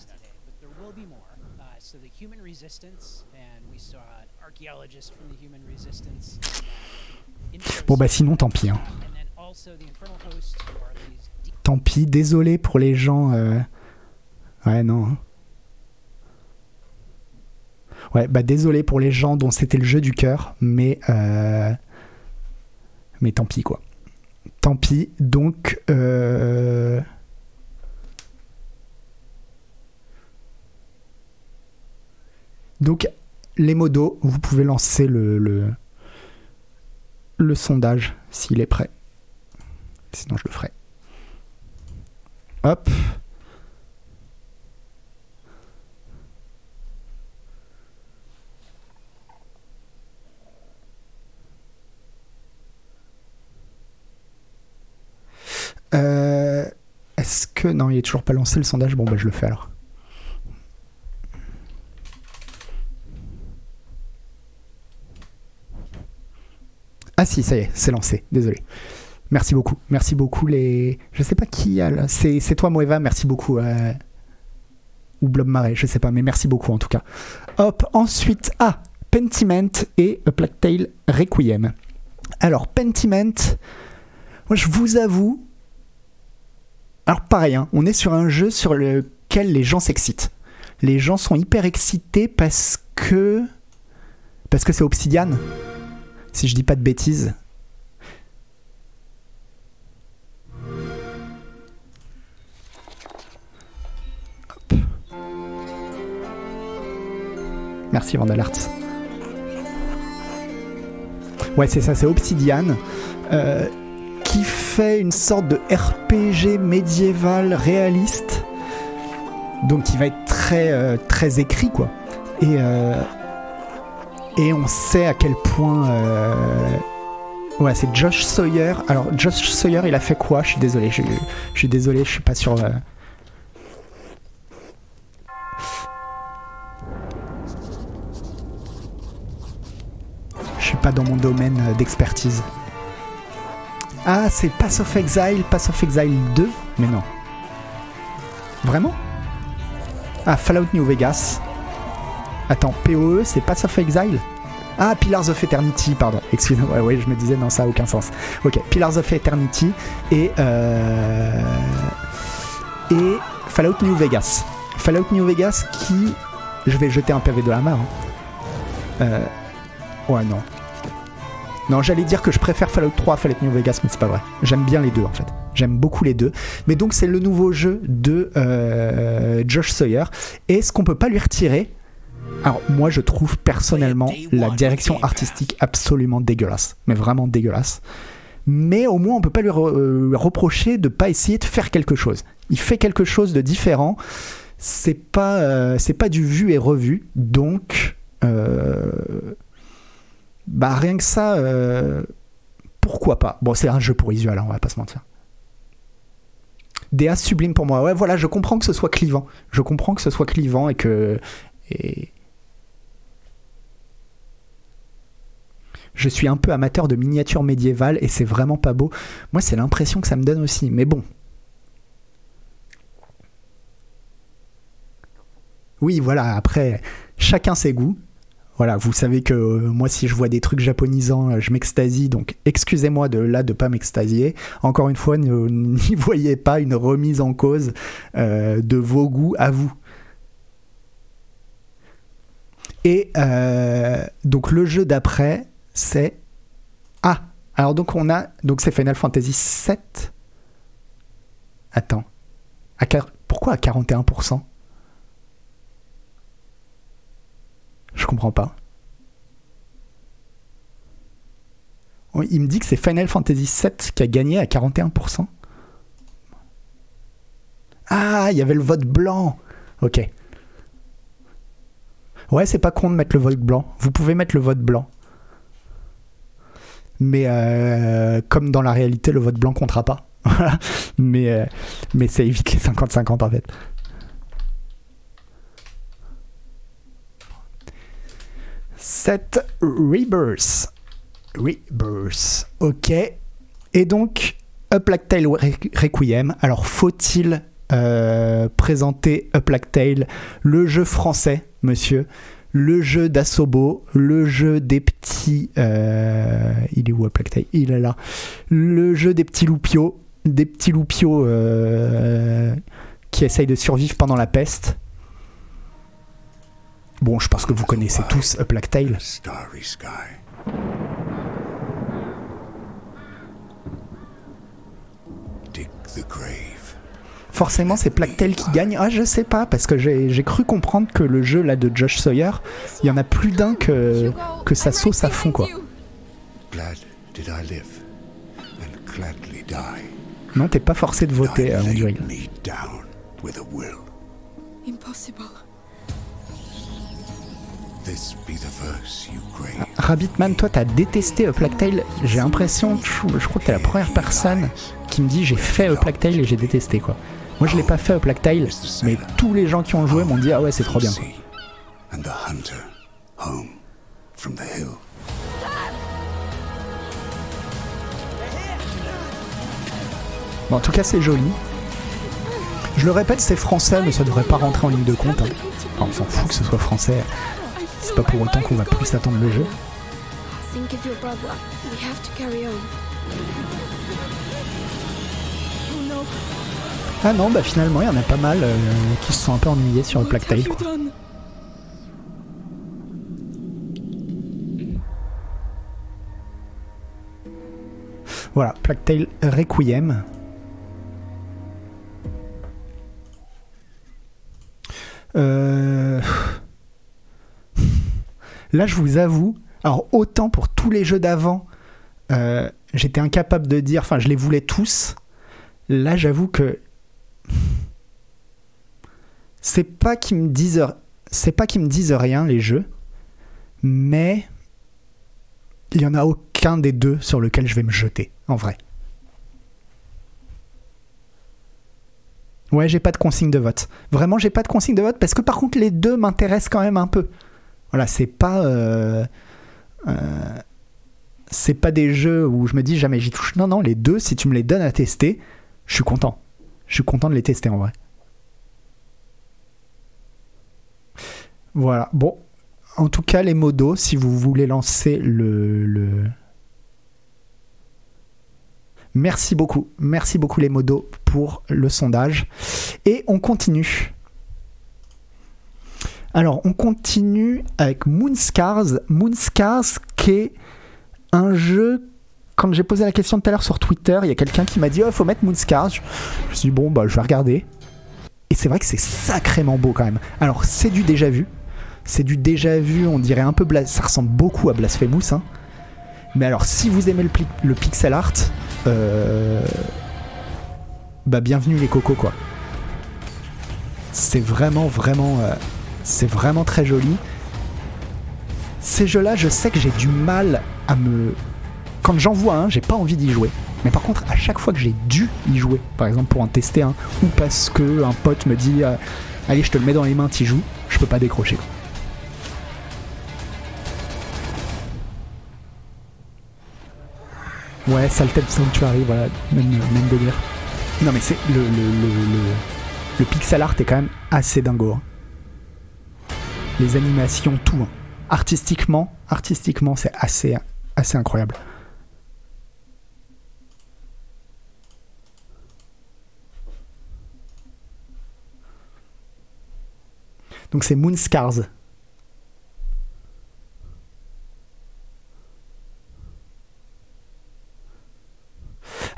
Bon bah sinon tant pis. hein. Tant pis. Désolé pour les gens. euh, Ouais non. hein. Ouais bah désolé pour les gens dont c'était le jeu du cœur, mais euh... mais tant pis quoi. Tant pis. Donc euh... donc les modos, vous pouvez lancer le le, le sondage s'il est prêt. Sinon je le ferai. Euh, Est-ce que. Non, il est toujours pas lancé le sondage. Bon, bah, je le fais alors. Ah, si, ça y est, c'est lancé. Désolé. Merci beaucoup. Merci beaucoup, les. Je sais pas qui a. c'est toi, Moeva. Merci beaucoup. euh, Ou Blob Marais, je sais pas, mais merci beaucoup en tout cas. Hop, ensuite, ah, Pentiment et A Plague Tale Requiem. Alors, Pentiment, moi je vous avoue. Alors, pareil, hein, on est sur un jeu sur lequel les gens s'excitent. Les gens sont hyper excités parce que. Parce que c'est Obsidian. Si je dis pas de bêtises. Merci Vandalart. Ouais, c'est ça, c'est Obsidian. euh, qui fait une sorte de RPG médiéval réaliste. Donc qui va être très, euh, très écrit, quoi. Et, euh, et on sait à quel point. Ouais, c'est Josh Sawyer. Alors, Josh Sawyer, il a fait quoi? Je suis désolé, je, je suis désolé, je suis pas sur. Pas dans mon domaine euh, d'expertise. Ah, c'est Pass of Exile, Pass of Exile 2 Mais non. Vraiment? Ah, Fallout New Vegas. Attends, PoE, c'est Pass of Exile? Ah, Pillars of Eternity, pardon. Excusez-moi, je me disais, non, ça a aucun sens. Ok, Pillars of Eternity et. Euh... Et Fallout New Vegas. Fallout New Vegas qui. Je vais jeter un pavé de la main. hein. Euh... Ouais, non. Non, j'allais dire que je préfère Fallout 3 à Fallout New Vegas, mais c'est pas vrai. J'aime bien les deux en fait. J'aime beaucoup les deux. Mais donc c'est le nouveau jeu de euh, Josh Sawyer. Et ce qu'on peut pas lui retirer, alors moi je trouve personnellement la direction artistique absolument dégueulasse. Mais vraiment dégueulasse. Mais au moins on peut pas lui euh, reprocher de pas essayer de faire quelque chose. Il fait quelque chose de différent. C'est pas, euh, pas du vu et revu. Donc. Bah rien que ça, euh, pourquoi pas? Bon, c'est un jeu pour visual, hein, on va pas se mentir. DA sublime pour moi. Ouais, voilà, je comprends que ce soit clivant. Je comprends que ce soit clivant et que. Je suis un peu amateur de miniatures médiévales et c'est vraiment pas beau. Moi, c'est l'impression que ça me donne aussi. Mais bon. Oui, voilà, après, chacun ses goûts. Voilà, vous savez que euh, moi, si je vois des trucs japonisants, euh, je m'extasie, donc excusez-moi de là de pas m'extasier. Encore une fois, (laughs) n'y voyez pas une remise en cause euh, de vos goûts à vous. Et donc le jeu d'après, c'est ah. Alors donc on a donc c'est Final Fantasy VII. Attends. À quar- Pourquoi à 41% Je comprends pas. Oui, Il me dit que c'est Final Fantasy VII qui a gagné à 41%. Ah, il y avait le vote blanc. Ok. Ouais, c'est pas con de mettre le vote blanc. Vous pouvez mettre le vote blanc. Mais euh, comme dans la réalité, le vote blanc comptera pas. (laughs) Mais, euh, mais ça évite les 50-50 en fait. Set Rebirth. Rebirth. Ok. Et donc, A Plague Tale Re- Requiem. Alors, faut-il euh, présenter A Plague Tale, le jeu français, monsieur? Le jeu d'Asobo, le jeu des petits... euh, il est où A Plague Tale? Il est là. Le jeu des petits loupiaux, des petits loupiaux euh, qui essayent de survivre pendant la peste. Bon, je pense que vous connaissez tous A the grave. Forcément, c'est Plague Tale qui gagne. Ah, je sais pas, parce que j'ai cru comprendre que le jeu là de Josh Sawyer, il y en a plus d'un que, que ça sauce à fond, quoi. Glad did I live, and gladly die. Non, t'es pas forcé de voter, euh, I Rabbitman, toi, t'as détesté A Plague. J'ai l'impression, je, crois que t'es la première personne qui me dit j'ai fait A Plague et j'ai détesté, quoi. Moi, je l'ai pas fait A Plague Tale, mais tous les gens qui ont joué m'ont dit ah ouais, c'est trop bien. Bon, en tout cas, c'est joli. Je le répète, c'est français, mais ça devrait pas rentrer en ligne de compte. hein. On s'en fout que ce soit français. C'est pas pour autant qu'on va plus attendre le jeu. Ah non, bah finalement, il y en a pas mal euh, qui se sont un peu ennuyés sur le Plague Tale. Quoi. Voilà, Plague Tale Requiem. Euh, Là, je vous avoue, alors autant pour tous les jeux d'avant, euh, j'étais incapable de dire, enfin, je les voulais tous. Là, j'avoue que c'est pas qu'ils me disent, c'est pas qu'ils me disent rien les jeux, mais il y en a aucun des deux sur lequel je vais me jeter, en vrai. Ouais, j'ai pas de consigne de vote. Vraiment, j'ai pas de consigne de vote parce que par contre, les deux m'intéressent quand même un peu. Voilà, c'est pas. euh, euh, c'est pas des jeux où je me dis jamais j'y touche. Non, non, les deux, si tu me les donnes à tester, je suis content. Je suis content de les tester en vrai. Voilà, bon. En tout cas, les modos, si vous voulez lancer le. le... Merci beaucoup, merci beaucoup les modos pour le sondage. Et on continue. Alors, on continue avec Moonscars. Moonscars qui est un jeu. Quand j'ai posé la question tout à l'heure sur Twitter, il y a quelqu'un qui m'a dit Oh, faut mettre Moonscars. Je me suis dit Bon, bah, je vais regarder. Et c'est vrai que c'est sacrément beau quand même. Alors, c'est du déjà vu. C'est du déjà vu, on dirait un peu. Ça ressemble beaucoup à Blasphemous. hein. Mais alors, si vous aimez le pixel art, euh, bah, bienvenue les cocos, quoi. C'est vraiment, vraiment. euh, c'est vraiment très joli. Ces jeux-là, je sais que j'ai du mal à me. Quand j'en vois un, j'ai pas envie d'y jouer. Mais par contre, à chaque fois que j'ai dû y jouer, par exemple pour en tester un, ou parce que un pote me dit euh, Allez, je te le mets dans les mains, t'y joues, je peux pas décrocher. Ouais, Salted Sanctuary, voilà, même, même délire. Non, mais c'est le, le, le, le, le pixel art est quand même assez dingo. hein. Les animations, tout. hein. Artistiquement, artistiquement, c'est assez, assez incroyable. Donc c'est Moonscars.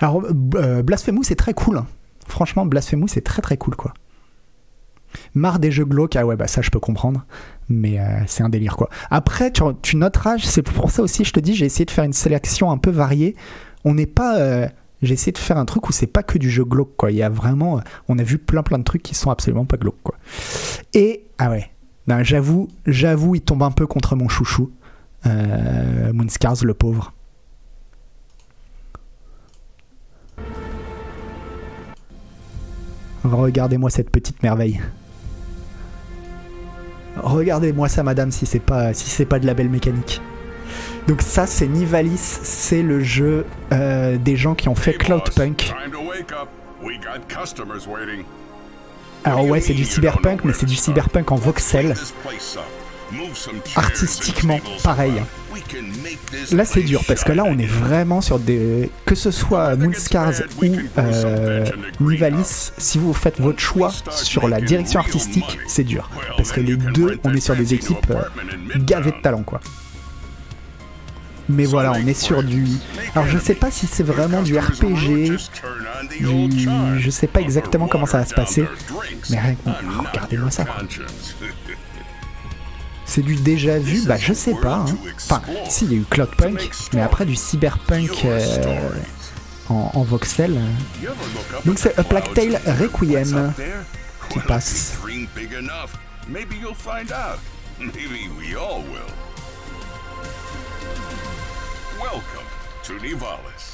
Alors, euh, Blasphemous, c'est très cool. hein. Franchement, Blasphemous, c'est très très cool, quoi. Marre des jeux glauques, ah ouais, bah ça je peux comprendre, mais euh, c'est un délire, quoi. Après, tu, tu noteras, c'est pour ça aussi, je te dis, j'ai essayé de faire une sélection un peu variée. On n'est pas. euh, j'ai essayé de faire un truc où c'est pas que du jeu glauque, quoi. Il y a vraiment. On a vu plein plein de trucs qui sont absolument pas glauques, quoi. Et, ah ouais, j'avoue, j'avoue, il tombe un peu contre mon chouchou. Euh, Moonscars, le pauvre. Regardez-moi cette petite merveille. Regardez-moi ça, madame, si c'est pas, si c'est pas de la belle mécanique. Donc ça, c'est Nivalis, c'est le jeu euh, des gens qui ont fait Cloudpunk. Customers waiting. Alors ouais, c'est du cyberpunk, mais c'est du cyberpunk en voxel. Artistiquement, pareil. Là, c'est dur parce que là, on est vraiment sur des. Que ce soit Moonscars ou euh, Nivalis, si vous faites votre choix sur la direction artistique, c'est dur. Parce que les deux, on est sur des équipes euh, gavées de talent, quoi. Mais voilà, on est sur du. Alors, je sais pas si c'est vraiment du RPG. Du... Je sais pas exactement comment ça va se passer. Mais regardez-moi ça. C'est du déjà vu Bah, je sais pas. hein. Enfin, si, il y a eu Cloudpunk, mais après du cyberpunk euh, en, en voxel. Donc, c'est A Plague Tale Requiem qui passe. Welcome to Nivalis.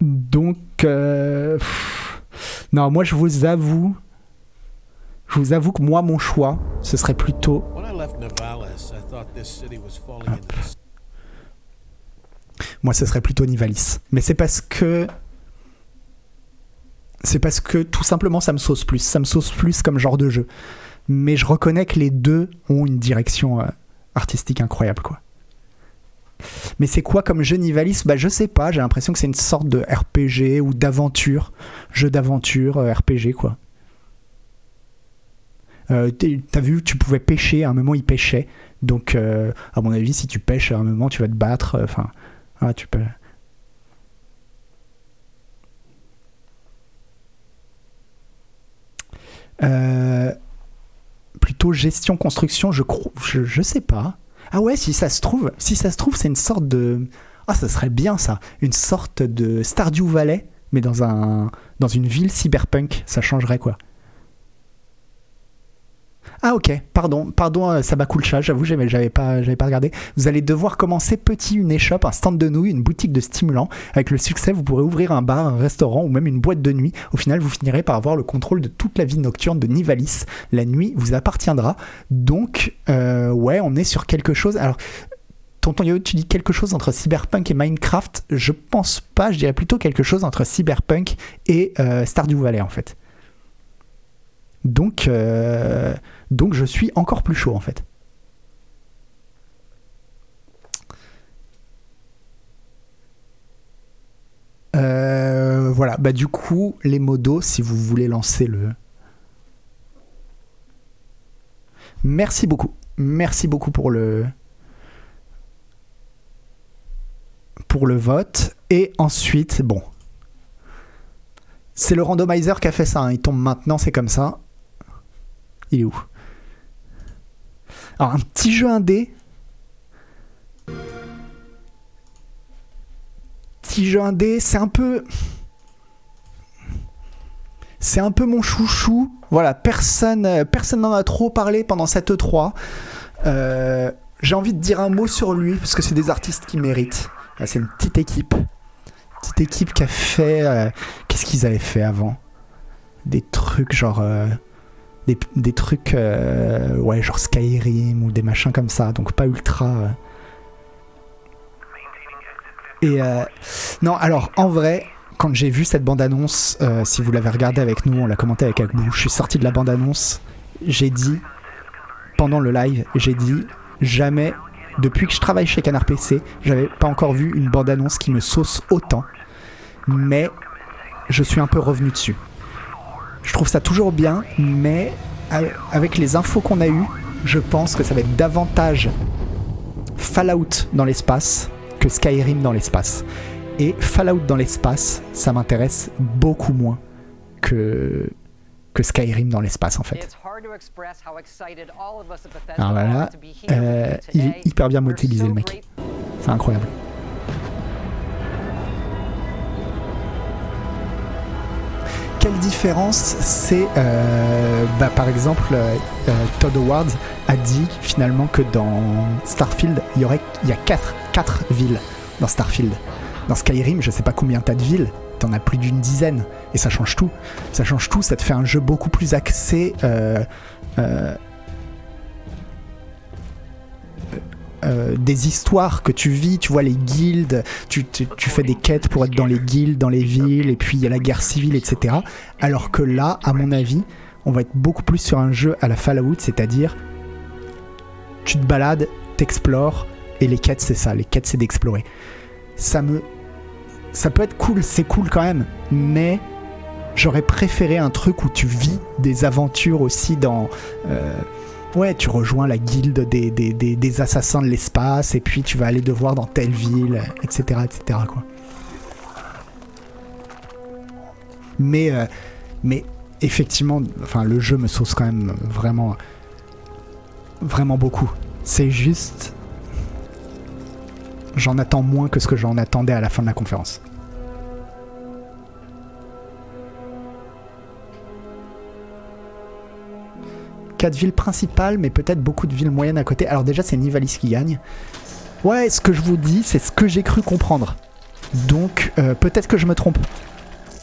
Donc, euh, pff, non, moi je vous avoue, je vous avoue que moi mon choix, ce serait plutôt, moi ce serait plutôt Nivalis. Mais c'est parce que, c'est parce que tout simplement ça me sauce plus, ça me sauce plus comme genre de jeu. Mais je reconnais que les deux ont une direction euh, artistique incroyable, quoi. Mais c'est quoi comme jeu Nivalis Bah je sais pas, j'ai l'impression que c'est une sorte de RPG ou d'aventure, jeu d'aventure, euh, RPG quoi. Euh, T'as vu, tu pouvais pêcher, à un moment il pêchait, donc euh, à mon avis si tu pêches à un moment tu vas te battre, enfin, voilà, tu peux... Plutôt gestion construction, je je, je sais pas. Ah ouais, si ça se trouve, si ça se trouve, c'est une sorte de ah, ça serait bien ça, une sorte de Stardew Valley, mais dans un dans une ville cyberpunk, ça changerait quoi. Ah ok, pardon, pardon euh, Sabakulcha, j'avoue j'avais j'avais pas j'avais pas regardé. Vous allez devoir commencer petit une échoppe, un stand de nouilles, une boutique de stimulants. Avec le succès, vous pourrez ouvrir un bar, un restaurant ou même une boîte de nuit. Au final, vous finirez par avoir le contrôle de toute la vie nocturne de Nivalis. La nuit vous appartiendra. Donc euh, ouais, on est sur quelque chose. Alors Tonton Yo, tu dis quelque chose entre Cyberpunk et Minecraft? Je pense pas, je dirais plutôt quelque chose entre Cyberpunk et euh, Stardew Valley en fait. Donc, euh, donc je suis encore plus chaud en fait. Euh, voilà, bah du coup, les modos, si vous voulez lancer le. Merci beaucoup. Merci beaucoup pour le. Pour le vote. Et ensuite, bon. C'est le randomizer qui a fait ça. hein. Il tombe maintenant, c'est comme ça. Il est où? Alors, un petit jeu indé. Petit jeu indé, c'est un peu. C'est un peu mon chouchou. Voilà, personne euh, personne n'en a trop parlé pendant cette E3. Euh, J'ai envie de dire un mot sur lui, parce que c'est des artistes qui méritent. Là, C'est une petite équipe. Petite équipe qui a fait. euh, Qu'est-ce qu'ils avaient fait avant? Des trucs genre. Des, trucs. euh, ouais, genre Skyrim ou des machins comme ça, donc pas ultra. euh. Et. euh, non, alors, en vrai, quand j'ai vu cette bande-annonce, si vous l'avez regardé avec nous, on l'a commenté avec Agbou, je suis sorti de la bande-annonce, j'ai dit, pendant le live, j'ai dit, jamais, depuis que je travaille chez Canard PC, j'avais pas encore vu une bande-annonce qui me sauce autant, mais je suis un peu revenu dessus. Je trouve ça toujours bien, mais avec les infos qu'on a eues, je pense que ça va être davantage Fallout dans l'espace que Skyrim dans l'espace. Et Fallout dans l'espace, ça m'intéresse beaucoup moins que, que Skyrim dans l'espace en fait. Alors là, euh, il est hyper bien modélisé le mec. C'est incroyable. Quelle différence c'est euh, bah, par exemple euh, euh, Todd Howard a dit finalement que dans Starfield il y aurait il y a quatre, quatre villes dans Starfield. Dans Skyrim, je sais pas combien t'as de villes, t'en as plus d'une dizaine et ça change tout. Ça change tout, ça te fait un jeu beaucoup plus axé euh, euh, des histoires que tu vis, tu vois les guildes, tu fais des quêtes pour être dans les guildes, dans les villes, et puis il y a la guerre civile, etc. Alors que là, à mon avis, on va être beaucoup plus sur un jeu à la Fallout, c'est-à-dire tu te balades, t'explores, et les quêtes c'est ça, les quêtes c'est d'explorer. Ça me... Ça peut être cool, c'est cool quand même, mais j'aurais préféré un truc où tu vis des aventures aussi dans... euh, Ouais, tu rejoins la guilde des, assassins de l'espace, et puis tu vas aller devoir dans telle ville, etc. etc. quoi. Mais, euh, mais effectivement, le jeu me sauce quand même vraiment beaucoup. C'est juste, j'en attends moins que ce que j'en attendais à la fin de la conférence. Quatre villes principales, mais peut-être beaucoup de villes moyennes à côté. Alors déjà, c'est Nivalis qui gagne. Ouais, ce que je vous dis, c'est ce que j'ai cru comprendre. Donc, euh, peut-être que je me trompe.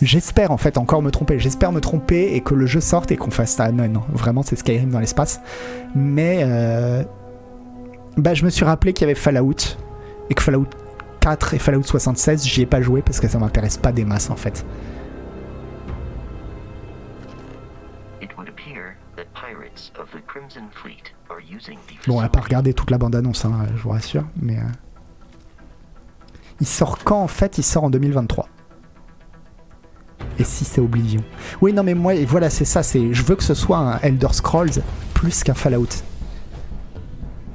J'espère en fait encore me tromper. J'espère me tromper et que le jeu sorte et qu'on fasse ça. Non, non, vraiment, c'est Skyrim dans l'espace. Mais euh, bah, je me suis rappelé qu'il y avait Fallout et que Fallout 4 et Fallout 76, j'y ai pas joué parce que ça m'intéresse pas des masses en fait. Bon, on n'a pas regardé toute la bande-annonce, hein, je vous rassure, mais. euh, Il sort quand en fait? Il sort en 2023. Et si c'est Oblivion? Oui, non, mais moi, et voilà, c'est ça. C'est, je veux que ce soit un Elder Scrolls plus qu'un Fallout.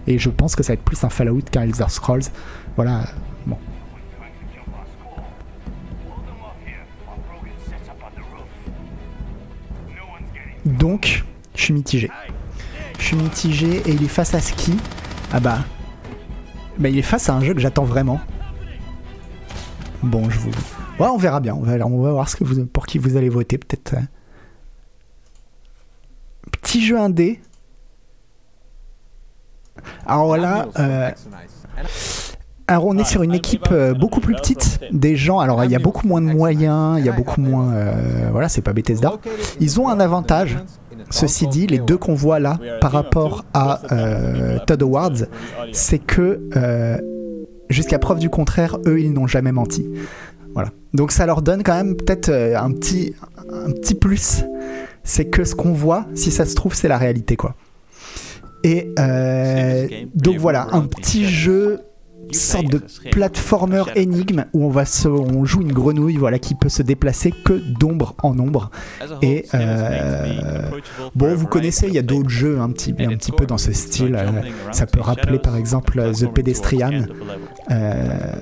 Et je pense que ça va être plus un Fallout qu'un Elder Scrolls. Voilà. Bon. Donc, je suis mitigé. Je suis mitigé et il est face à ski. Ah bah. Bah, il est face à un jeu que j'attends vraiment. Bon, je vous. Ouais, on verra bien. On va, on voir ce que vous, pour qui vous allez voter. Peut-être. euh. Petit jeu indé. Alors voilà. euh, alors on est sur une équipe euh, beaucoup plus petite, des gens. Alors il y a beaucoup moins de moyens, il y a beaucoup moins. euh, voilà, c'est pas Bethesda. Ils ont un avantage. Ceci dit, les deux qu'on voit là par rapport à euh, Todd Awards, c'est que euh, jusqu'à preuve du contraire, eux ils n'ont jamais menti. Voilà. Donc ça leur donne quand même peut-être euh, un petit un petit plus. C'est que ce qu'on voit, si ça se trouve, c'est la réalité quoi. Et euh, donc voilà, un petit jeu sorte de platformer énigme où on va se, on joue une grenouille voilà qui peut se déplacer que d'ombre en ombre. Et euh, bon vous connaissez il y a d'autres jeux un petit un petit peu dans ce style euh, ça peut rappeler par exemple The Pedestrian. Euh,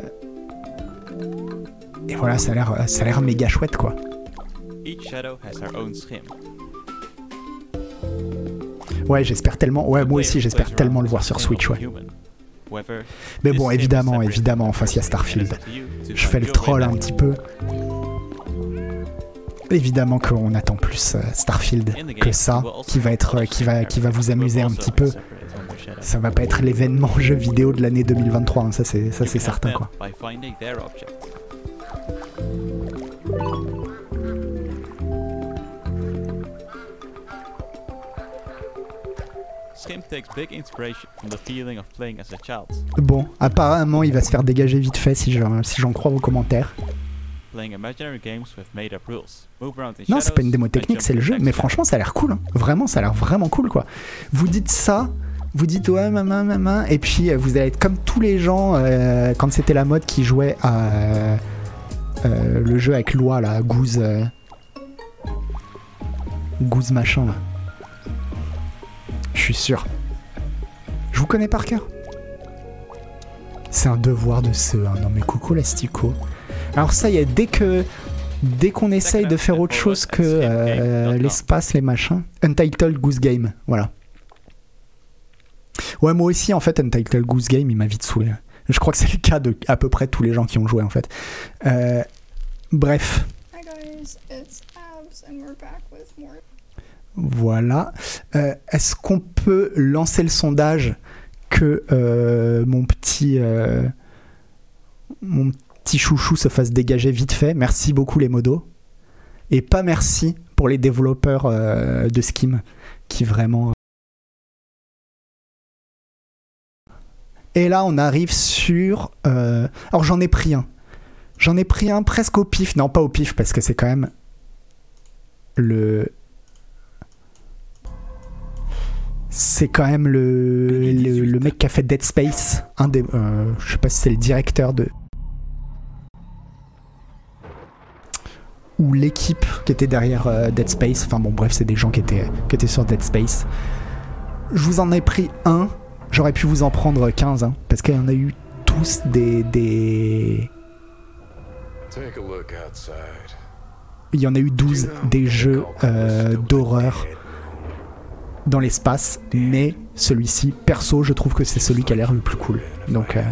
et voilà ça a l'air ça a l'air méga chouette quoi. Ouais j'espère tellement ouais moi aussi j'espère tellement le voir sur Switch ouais mais bon évidemment évidemment enfin il y a Starfield. je fais le troll un petit peu. Évidemment qu'on attend plus euh, Starfield que ça qui va être euh, qui va qui va vous amuser un petit peu. Ça va pas être l'événement jeu vidéo de l'année 2023 hein, ça c'est ça c'est certain quoi By finding their object. Skim takes big inspiration from the feeling of playing as a child. bon apparemment il va se faire dégager vite fait si j'en si crois vos commentaires playing imaginary games with made-up rules. Move around in Non, c'est pas une démo technique, c'est le jeu. Mais franchement, ça a l'air cool. hein. Vraiment, ça a l'air vraiment cool, quoi. Vous dites ça, vous dites ouais, maman, maman, et puis euh, vous allez être comme tous les gens euh, quand c'était la mode qui jouait à euh, euh, le jeu avec loi, là, Goose. euh, Goose machin, là. Je suis sûr. Je vous connais par cœur. C'est un devoir de ce. hein. Non mais coucou l'astico. Alors ça y est, dès que dès qu'on essaye de faire autre chose que euh, l'espace, les machins, Untitled Goose Game, voilà. Ouais, moi aussi en fait, Untitled Goose Game, il m'a vite saoulé. Je crois que c'est le cas de à peu près tous les gens qui ont joué en fait. Euh, bref, voilà. Euh, Est-ce qu'on peut lancer le sondage que euh, mon petit euh, mon petit chouchou se fasse dégager vite fait? Merci beaucoup les modos. Et pas merci pour les développeurs de Skim qui vraiment. Et là, on arrive sur. Alors, j'en ai pris un. J'en ai pris un presque au pif. Non, pas au pif, parce que c'est quand même le. C'est quand même le, le, le mec qui a fait Dead Space. Un des, euh, je sais pas si c'est le directeur de. Ou l'équipe qui était derrière euh, Dead Space. Enfin bon, bref, c'est des gens qui étaient, qui étaient sur Dead Space. Je vous en ai pris un. J'aurais pu vous en prendre 15, hein, parce qu'il y en a eu tous des, des. Il y en a eu 12 des jeux euh, d'horreur dans l'espace, mais celui-ci, perso, je trouve que c'est celui qui a l'air le plus cool. Donc, euh,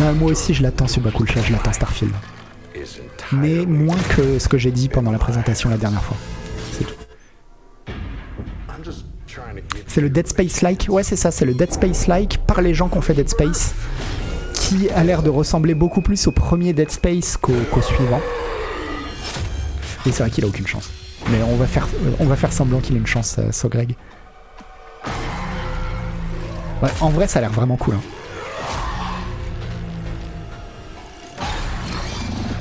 ah, moi aussi, je l'attends Subakulcha, je l'attends Starfield. is Mais moins que ce que j'ai dit pendant la présentation la dernière fois. C'est tout. C'est le Dead Space-like, ouais c'est ça, c'est le Dead Space-like par les gens qui ont fait Dead Space, qui a l'air de ressembler beaucoup plus au premier Dead Space qu'au suivant. Oui c'est vrai qu'il a aucune chance. Mais on va faire, semblant qu'il a une chance, euh, Greg. Ouais, en vrai ça a l'air vraiment cool. hein.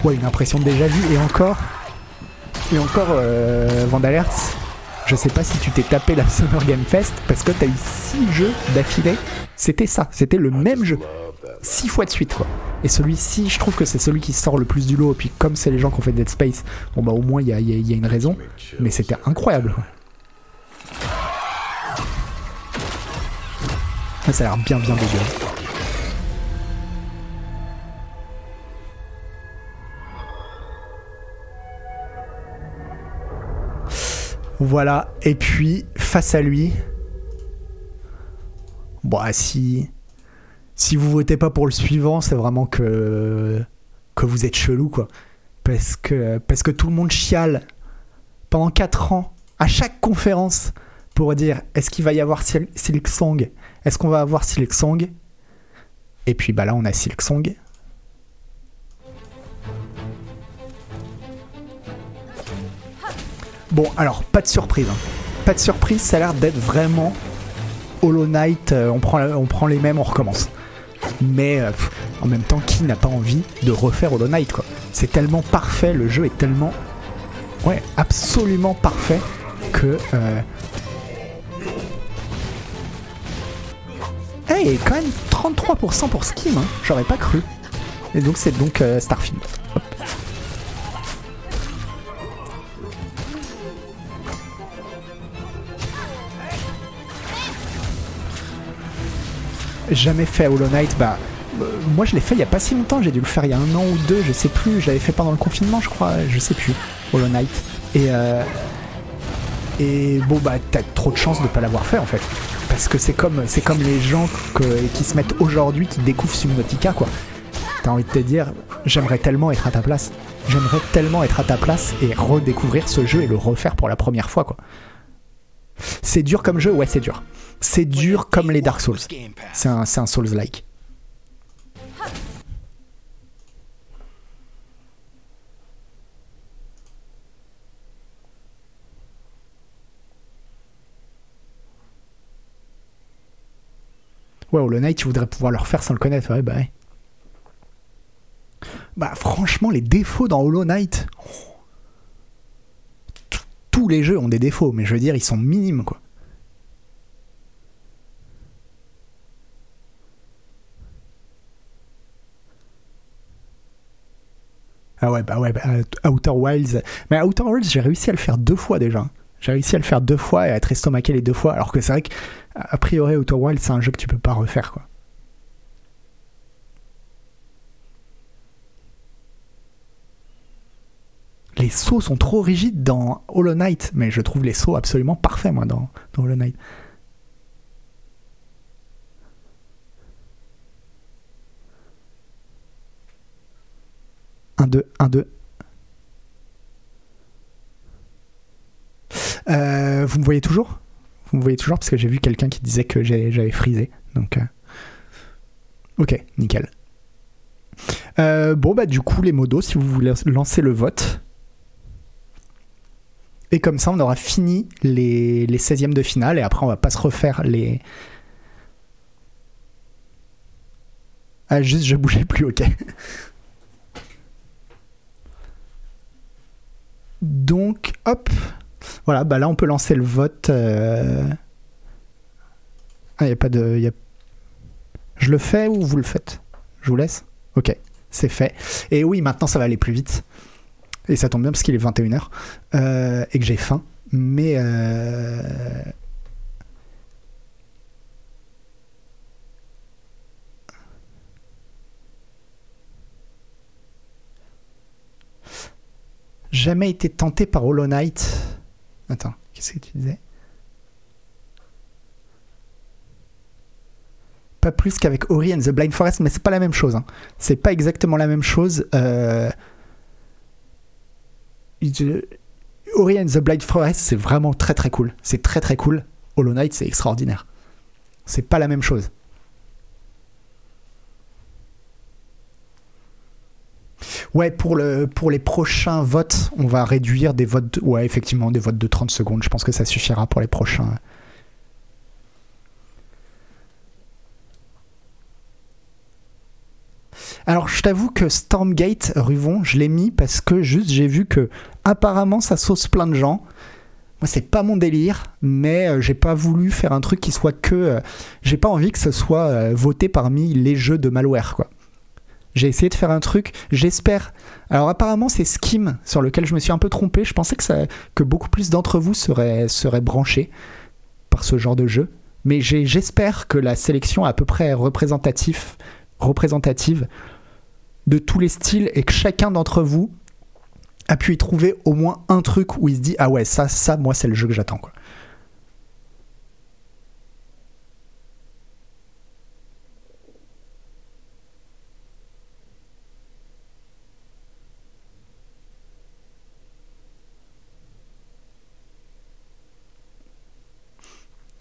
Ouais, une impression de déjà vu et encore, et encore euh, je sais pas si tu t'es tapé la (laughs) Summer Game Fest parce que t'as eu 6 jeux d'affilée. C'était ça, c'était le même jeu. 6 fois de suite quoi. Et celui-ci, je trouve que c'est celui qui sort le plus du lot. Et puis comme c'est les gens qui ont fait Dead Space, bon bah au moins il y a, une raison. Mais c'était incroyable. Ça a l'air bien bien dégueu. Voilà, et puis face à lui, bon, ah, si si vous votez pas pour le suivant, c'est vraiment que vous êtes chelou quoi, parce que parce que tout le monde chiale pendant 4 ans à chaque conférence pour dire est-ce qu'il va y avoir Sil- Silksong, est-ce qu'on va avoir Silksong, et puis bah là on a Silksong. Bon, alors, pas de surprise. hein. Pas de surprise, ça a l'air d'être vraiment Hollow Knight. euh, on, prend, on prend les mêmes, on recommence. Mais euh, en même temps, qui n'a pas envie de refaire Hollow Knight, quoi? C'est tellement parfait, le jeu est tellement. Ouais, absolument parfait que. Euh... Hey, quand même 33% pour Skim, hein. j'aurais pas cru. Et donc, c'est donc euh, Starfield. Hop. Jamais fait Hollow Knight, bah euh, moi je l'ai fait il y a pas si longtemps, j'ai dû le faire il y a un an ou deux, je sais plus, j'avais fait pendant le confinement je crois, je sais plus, Hollow Knight. Et euh, et bon bah t'as trop de chance de pas l'avoir fait en fait. Parce que c'est comme c'est comme les gens qui se mettent aujourd'hui qui découvrent Subnautica quoi. T'as envie de te dire j'aimerais tellement être à ta place. J'aimerais tellement être à ta place et redécouvrir ce jeu et le refaire pour la première fois quoi. C'est dur comme jeu, ouais c'est dur c'est dur comme les Dark Souls. C'est un, un Souls-like. Ouais, Hollow Knight, tu voudrais pouvoir le refaire sans le connaître. Ouais, bah ouais. Bah, franchement, les défauts dans Hollow Knight. Oh, tous les jeux ont des défauts, mais je veux dire, ils sont minimes, quoi. Ah ouais, bah ouais, bah, euh, Outer Wilds. Mais Outer Wilds, j'ai réussi à le faire deux fois déjà. J'ai réussi à le faire deux fois et à être estomaqué les deux fois. Alors que c'est vrai qu'a priori, Outer Wilds, c'est un jeu que tu peux pas refaire, quoi. Les sauts sont trop rigides dans Hollow Knight, mais je trouve les sauts absolument parfaits, moi, dans, dans Hollow Knight. Un, deux, un, deux. Euh, vous me voyez toujours? Vous me voyez toujours parce que j'ai vu quelqu'un qui disait que j'avais frisé. Donc, euh, ok, nickel. Euh, bon bah du coup les modos, si vous voulez lancer le vote. Et comme ça, on aura fini les, les 16e de finale et après on va pas se refaire les. Ah juste je bougeais plus, ok. Donc, hop. Voilà, bah là, on peut lancer le vote. euh. Ah, il a pas de. Je le fais ou vous le faites? Je vous laisse? Ok, c'est fait. Et oui, maintenant, ça va aller plus vite. Et ça tombe bien parce qu'il est 21h euh, et que j'ai faim. Mais. euh, Jamais été tenté par Hollow Knight. Attends, qu'est-ce que tu disais? Pas plus qu'avec Ori and the Blind Forest, mais c'est pas la même chose. hein. C'est pas exactement la même chose. Euh... Ori and the Blind Forest, c'est vraiment très très cool. C'est très très cool. Hollow Knight, c'est extraordinaire. C'est pas la même chose. Ouais, pour, le, pour les prochains votes, on va réduire des votes. ouais, effectivement, des votes de 30 secondes. Je pense que ça suffira pour les prochains. Alors, je t'avoue que Stormgate, Ruvon, je l'ai mis parce que juste j'ai vu que apparemment ça sauce plein de gens. Moi, c'est pas mon délire, mais euh, j'ai pas voulu faire un truc qui soit que. euh, j'ai pas envie que ce soit euh, voté parmi les jeux de malware, quoi. J'ai essayé de faire un truc, j'espère. Alors apparemment c'est Skim sur lequel je me suis un peu trompé. Je pensais que, que beaucoup plus d'entre vous seraient, seraient branchés par ce genre de jeu. Mais j'espère que la sélection est à peu près représentative de tous les styles et que chacun d'entre vous a pu y trouver au moins un truc où il se dit ah ouais ça ça moi c'est le jeu que j'attends quoi.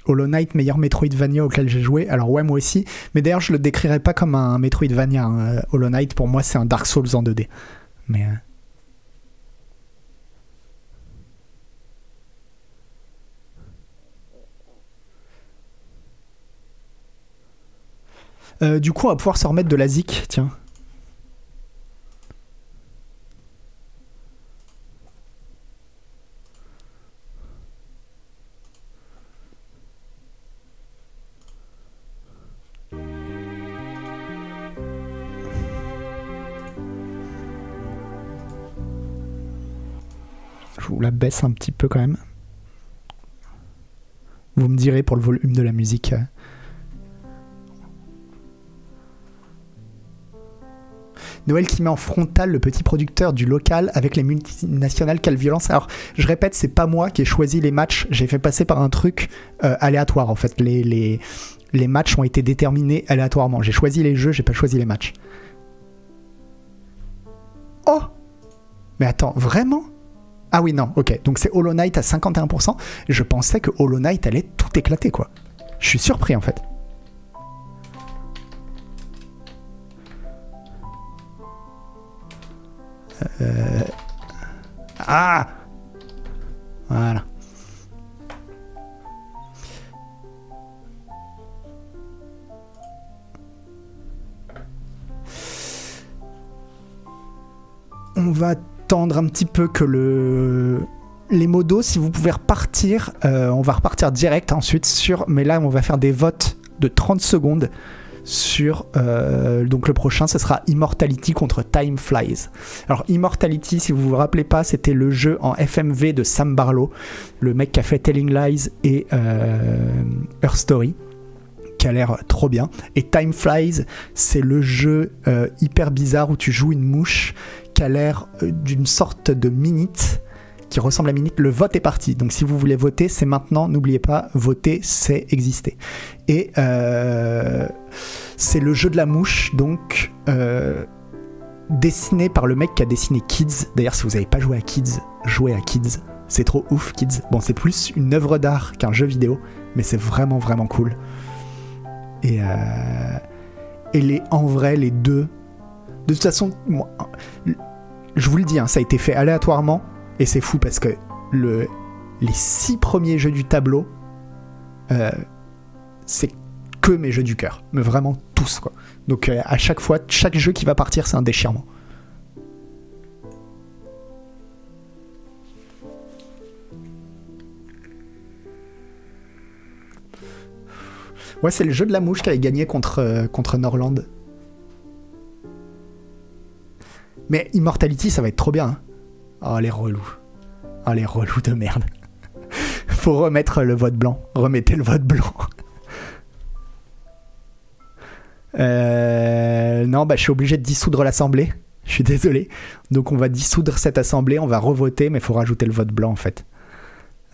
Hollow Knight, meilleur Metroidvania auquel j'ai joué. Alors ouais, moi aussi. Mais d'ailleurs, je le décrirais pas comme un Metroidvania. hein. Hollow Knight, pour moi, c'est un Dark Souls en 2D. Mais... euh, Euh, du coup, on va pouvoir se remettre de la zik, tiens. La baisse un petit peu quand même. Vous me direz pour le volume de la musique. Noël qui met en frontal le petit producteur du local avec les multinationales, quelle violence. Alors, je répète, c'est pas moi qui ai choisi les matchs, j'ai fait passer par un truc euh, aléatoire en fait. Les, les, les matchs ont été déterminés aléatoirement. J'ai choisi les jeux, j'ai pas choisi les matchs. Oh Mais attends, vraiment? Ah oui, non, ok. Donc c'est Hollow Knight à 51%. Je pensais que Hollow Knight allait tout éclater, quoi. Je suis surpris, en fait. Euh... Ah Voilà. On va attendre un petit peu que le les modos, si vous pouvez repartir, euh, on va repartir direct ensuite sur. Mais là, on va faire des votes de 30 secondes sur. euh, donc le prochain, ce sera Immortality contre Time Flies. Alors Immortality, si vous vous rappelez pas, c'était le jeu en FMV de Sam Barlow, le mec qui a fait Telling Lies et euh, Her Story qui a l'air trop bien. Et Time Flies, c'est le jeu euh, hyper bizarre où tu joues une mouche a l'air euh, d'une sorte de minute qui ressemble à minute. Le vote est parti. Donc si vous voulez voter, c'est maintenant. N'oubliez pas, voter, c'est exister. Et euh, c'est le jeu de la mouche, donc euh, dessiné par le mec qui a dessiné Kids. D'ailleurs, si vous n'avez pas joué à Kids, jouez à Kids. C'est trop ouf, Kids. Bon, c'est plus une œuvre d'art qu'un jeu vidéo, mais c'est vraiment, vraiment cool. Et, euh, et les, en vrai, les deux. De toute façon, moi, je vous le dis, hein, ça a été fait aléatoirement. Et c'est fou parce que le, les six premiers jeux du tableau, euh, c'est que mes jeux du cœur. Mais vraiment tous, quoi. Donc euh, à chaque fois, chaque jeu qui va partir, c'est un déchirement. Ouais, c'est le jeu de la mouche qui avait gagné contre, euh, contre Norland. Mais Immortality, ça va être trop bien. hein. Oh, les relous. Oh, les relous de merde. (laughs) Faut remettre le vote blanc. Remettez le vote blanc. (laughs) Euh, non, bah, je suis obligé de dissoudre l'assemblée. Je suis désolé. Donc, on va dissoudre cette assemblée. On va revoter, mais faut rajouter le vote blanc en fait.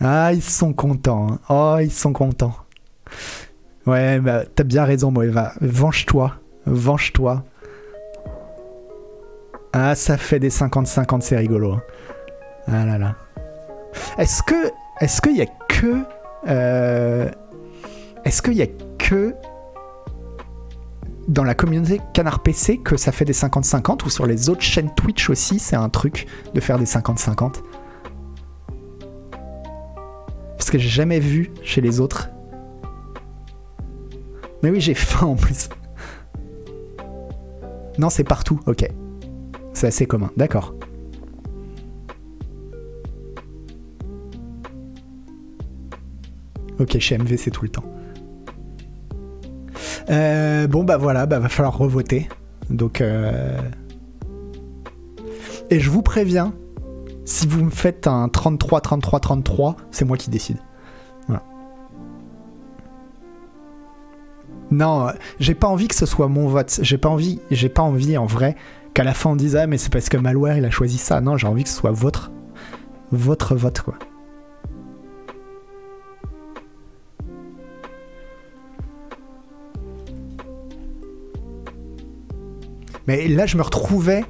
Ah, ils sont contents. hein. Oh, ils sont contents. Ouais, bah, t'as bien raison, Moeva. Venge-toi. Venge-toi. Ah, ça fait des 50-50, c'est rigolo. hein. Ah là là. Est-ce que. Est-ce qu'il y a que. euh, Est-ce qu'il y a que. Dans la communauté Canard PC que ça fait des 50-50 ou sur les autres chaînes Twitch aussi c'est un truc de faire des 50-50 Parce que j'ai jamais vu chez les autres. Mais oui, j'ai (laughs) faim en plus. Non, c'est partout, ok. Assez commun, d'accord. Ok, chez MV, c'est tout le temps. Euh, bon, bah voilà, bah va falloir revoter. Donc. euh, Et je vous préviens, si vous me faites un 33, 33, 33, c'est moi qui décide. Non, euh, j'ai pas envie que ce soit mon vote. J'ai pas envie, j'ai pas envie en vrai qu'à la fin on dise ah mais c'est parce que Malware il a choisi ça. Non, j'ai envie que ce soit votre votre vote quoi. Mais là, je me retrouvais,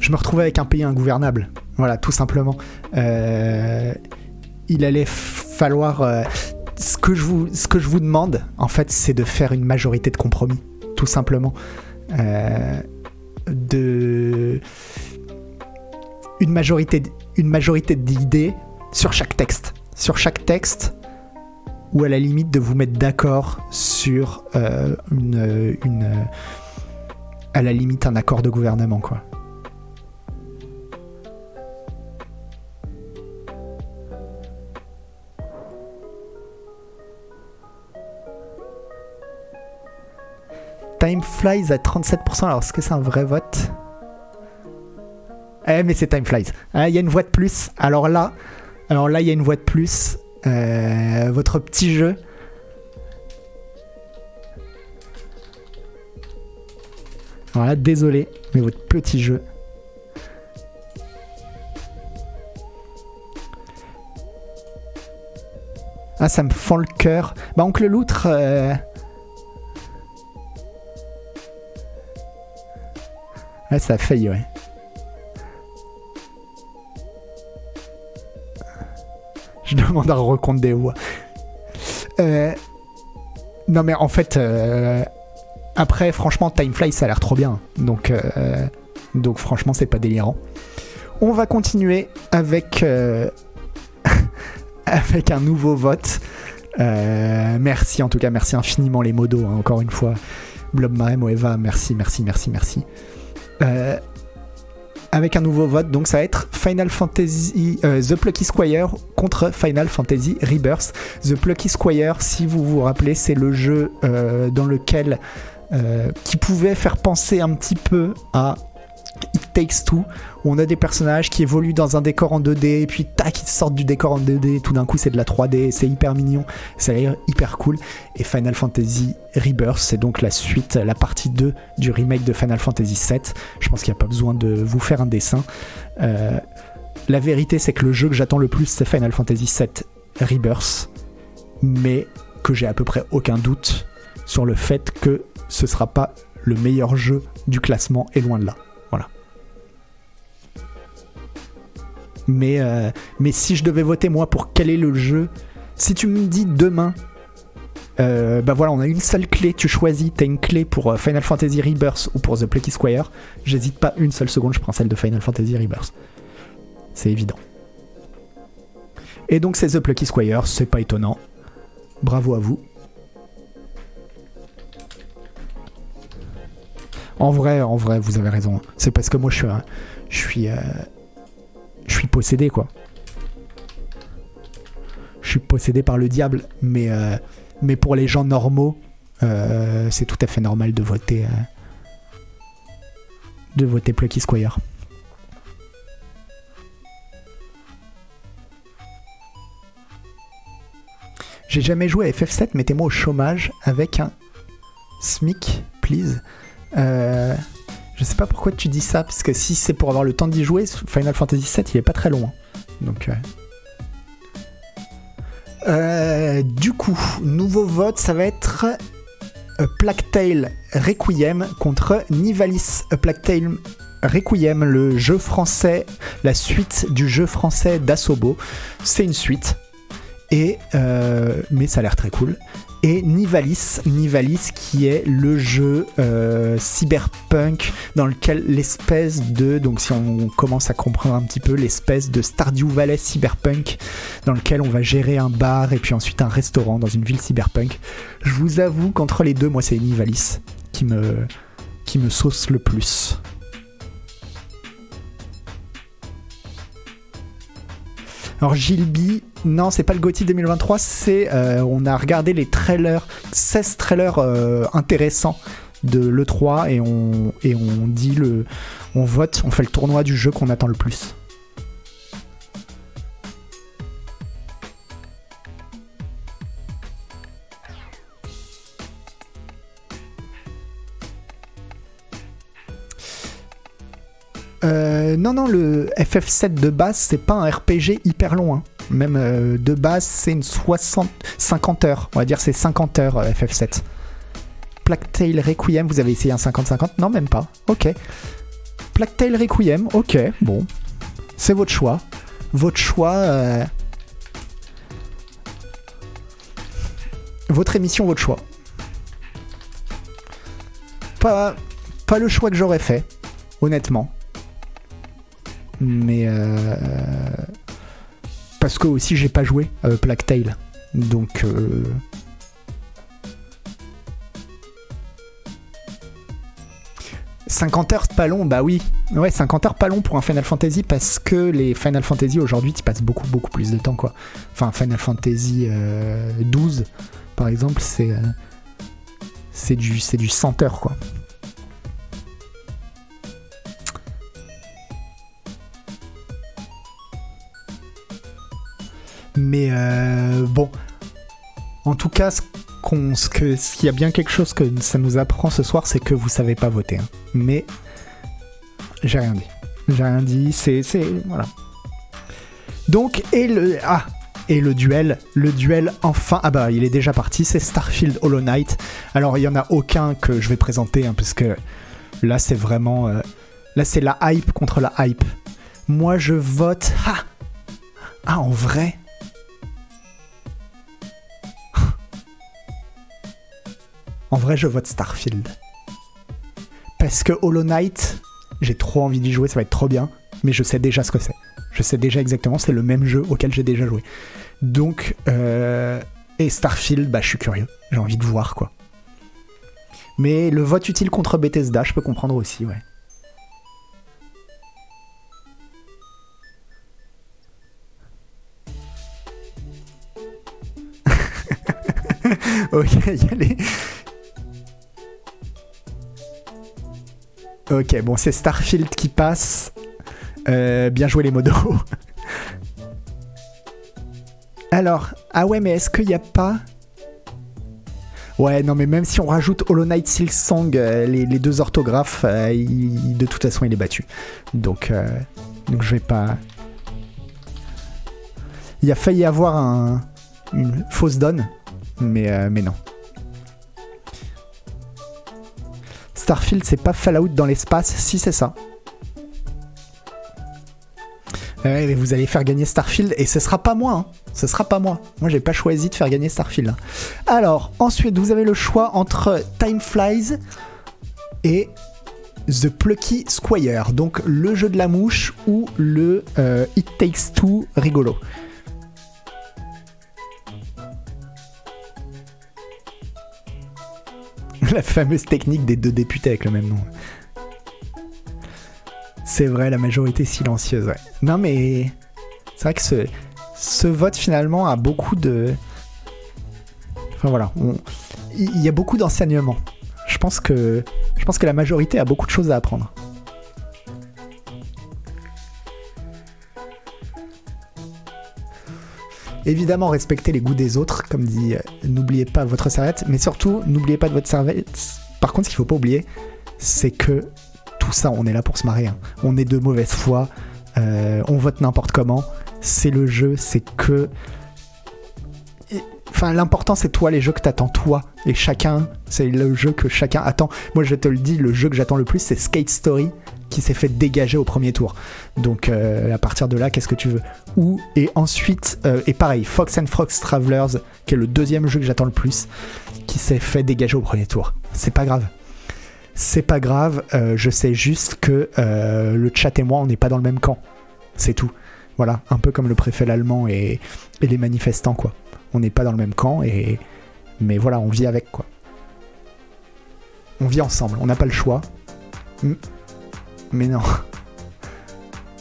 je me retrouvais avec un pays ingouvernable. Voilà, tout simplement. Euh, il allait falloir. euh, ce que je vous, ce que je vous demande, en fait, c'est de faire une majorité de compromis, tout simplement. Euh, de une majorité, une majorité d'idées sur chaque texte, sur chaque texte, ou à la limite de vous mettre d'accord sur euh, une, une à la limite un accord de gouvernement quoi. Time Flies à 37%, alors est-ce que c'est un vrai vote? Eh mais c'est Time Flies. Ah, Il y a une voix de plus. Alors là, alors là il y a une voix de plus. Euh, votre petit jeu. Voilà, désolé, mais votre petit jeu. Ah, ça me fend le cœur. Bah, oncle Loutre. euh, Ouais, ça a failli, ouais. Je (laughs) demande un recompte des voix. Euh, Non, mais en fait, euh, après, franchement, Timefly, ça a l'air trop bien. Donc, euh, donc franchement, c'est pas délirant. On va continuer avec, (laughs) avec un nouveau vote. Merci, en tout cas, merci infiniment les modos, hein, encore une fois. Blob Mare, Moeva, merci, merci, merci, merci. Euh, avec un nouveau vote. Donc ça va être Final Fantasy euh, The Plucky Squire contre Final Fantasy Rebirth. The Plucky Squire, si vous vous rappelez, c'est le jeu euh, dans lequel qui pouvait faire penser un petit peu à Takes Two, où on a des personnages qui évoluent dans un décor en 2D, et puis tac, ils sortent du décor en 2D, et tout d'un coup c'est de la 3D, c'est hyper mignon, l'air hyper cool. Et Final Fantasy Rebirth, c'est donc la suite, la partie 2 du remake de Final Fantasy VII. Je pense qu'il n'y a pas besoin de vous faire un dessin. Euh, la vérité, c'est que le jeu que j'attends le plus, c'est Final Fantasy VII Rebirth, mais que j'ai à peu près aucun doute sur le fait que ce sera pas le meilleur jeu du classement, et loin de là. Mais, euh, mais si je devais voter moi pour quel est le jeu, si tu me dis demain, euh, bah voilà, on a une seule clé, tu choisis, t'as une clé pour euh, Final Fantasy Rebirth ou pour The Plucky Squire, j'hésite pas une seule seconde, je prends celle de Final Fantasy Rebirth. C'est évident. Et donc c'est The Plucky Squire, c'est pas étonnant. Bravo à vous. En vrai, en vrai, vous avez raison. C'est parce que moi je suis, je suis, je suis possédé quoi. Je suis possédé par le diable, mais, euh, mais pour les gens normaux, euh, c'est tout à fait normal de voter, euh, de voter Plucky Squire. J'ai jamais joué à FF7, mettez-moi au chômage avec un SMIC, please. Euh, je sais pas pourquoi tu dis ça, parce que si c'est pour avoir le temps d'y jouer, Final Fantasy VII il est pas très loin. Donc. euh. Du coup, nouveau vote, ça va être Plague Tale Requiem contre Nivalis Plague Tale Requiem, le jeu français, la suite du jeu français d'Asobo. C'est une suite. Et euh, mais ça a l'air très cool. Et Nivalis, Nivalis qui est le jeu euh, cyberpunk dans lequel l'espèce de, donc si on commence à comprendre un petit peu, l'espèce de Stardew Valley cyberpunk dans lequel on va gérer un bar et puis ensuite un restaurant dans une ville cyberpunk. Je vous avoue qu'entre les deux, moi c'est Nivalis qui me, qui me sauce le plus. Alors Gilby, non, c'est pas le GOTY 2023, c'est euh, on a regardé les trailers, 16 trailers euh, intéressants de l'E3 et on, et on dit le. On vote, on fait le tournoi du jeu qu'on attend le plus. Euh, non, non, le FF7 de base, c'est pas un RPG hyper long. hein. Même euh, de base, c'est une 60, 50 heures. On va dire c'est 50 heures euh, FF7. Plague Requiem, vous avez essayé un 50-50 Non, même pas. Ok. Plague Requiem, ok, bon. C'est votre choix. Votre choix. euh, Votre émission, votre choix. Pas, pas le choix que j'aurais fait, honnêtement. Mais parce que aussi j'ai pas joué à Plague Tale, donc euh, « 50 heures pas long, bah oui. Ouais, 50 heures pas long pour un Final Fantasy parce que les Final Fantasy aujourd'hui tu passes beaucoup beaucoup plus de temps quoi. Enfin Final Fantasy euh, 12 par exemple c'est euh, c'est du du 100 heures quoi. Mais euh, bon, en tout cas, ce s'il y a bien quelque chose que ça nous apprend ce soir, c'est que vous savez pas voter. hein. Mais j'ai rien dit. J'ai rien dit. C'est, voilà. Donc et le ah et le duel, le duel enfin ah bah il est déjà parti. C'est Starfield Hollow Knight. Alors il y en a aucun que je vais présenter hein, parce que là c'est vraiment euh, là c'est la hype contre la hype. Moi je vote ah ah en vrai. En vrai, je vote Starfield. Parce que Hollow Knight, j'ai trop envie d'y jouer, ça va être trop bien, mais je sais déjà ce que c'est. Je sais déjà exactement, c'est le même jeu auquel j'ai déjà joué. Donc, euh, et Starfield, bah, je suis curieux, j'ai envie de voir quoi. Mais le vote utile contre Bethesda, je peux comprendre aussi, ouais. (laughs) ok, y a les. Ok, bon, c'est Starfield qui passe. Euh, bien joué les modos. (laughs) Alors, ah ouais, mais est-ce qu'il n'y a pas. Ouais, non, mais même si on rajoute Hollow Knight Silksong, euh, les, les deux orthographes, euh, de toute façon, il est battu. Donc, euh, donc je vais pas. Il a failli avoir un, une fausse donne, mais, mais non. Starfield, c'est pas Fallout dans l'espace Si, c'est ça. Vous allez faire gagner Starfield et ce sera pas moi. Hein. Ce sera pas moi. Moi, j'ai pas choisi de faire gagner Starfield. hein. Alors, ensuite, vous avez le choix entre Time Flies et The Plucky Squire. Donc, le jeu de la mouche ou le euh, It Takes Two rigolo. La fameuse technique des deux députés avec le même nom. C'est vrai, la majorité silencieuse. Non, mais c'est vrai que ce, ce vote finalement a beaucoup de. Enfin voilà, il y a beaucoup d'enseignements. Je pense que je pense que la majorité a beaucoup de choses à apprendre. Évidemment, respectez les goûts des autres, comme dit, euh, n'oubliez pas votre serviette, mais surtout, n'oubliez pas de votre serviette. Par contre, ce qu'il faut pas oublier, c'est que tout ça, on est là pour se marrer. hein. On est de mauvaise foi, euh, on vote n'importe comment. C'est le jeu, c'est que. Enfin, l'important, c'est toi, les jeux que t'attends, toi. Et chacun, c'est le jeu que chacun attend. Moi, je te le dis, le jeu que j'attends le plus, c'est Skate Story, qui s'est fait dégager au premier tour. Donc, euh, à partir de là, qu'est-ce que tu veux? Ou, et ensuite, euh, et pareil, Fox and Frogs Travelers, qui est le deuxième jeu que j'attends le plus, qui s'est fait dégager au premier tour. C'est pas grave. C'est pas grave, euh, je sais juste que le chat et moi, on n'est pas dans le même camp. C'est tout. Voilà, un peu comme le préfet allemand et, et les manifestants, quoi. On n'est pas dans le même camp, et mais voilà, on vit avec, quoi. On vit ensemble, on n'a pas le choix. Mais non.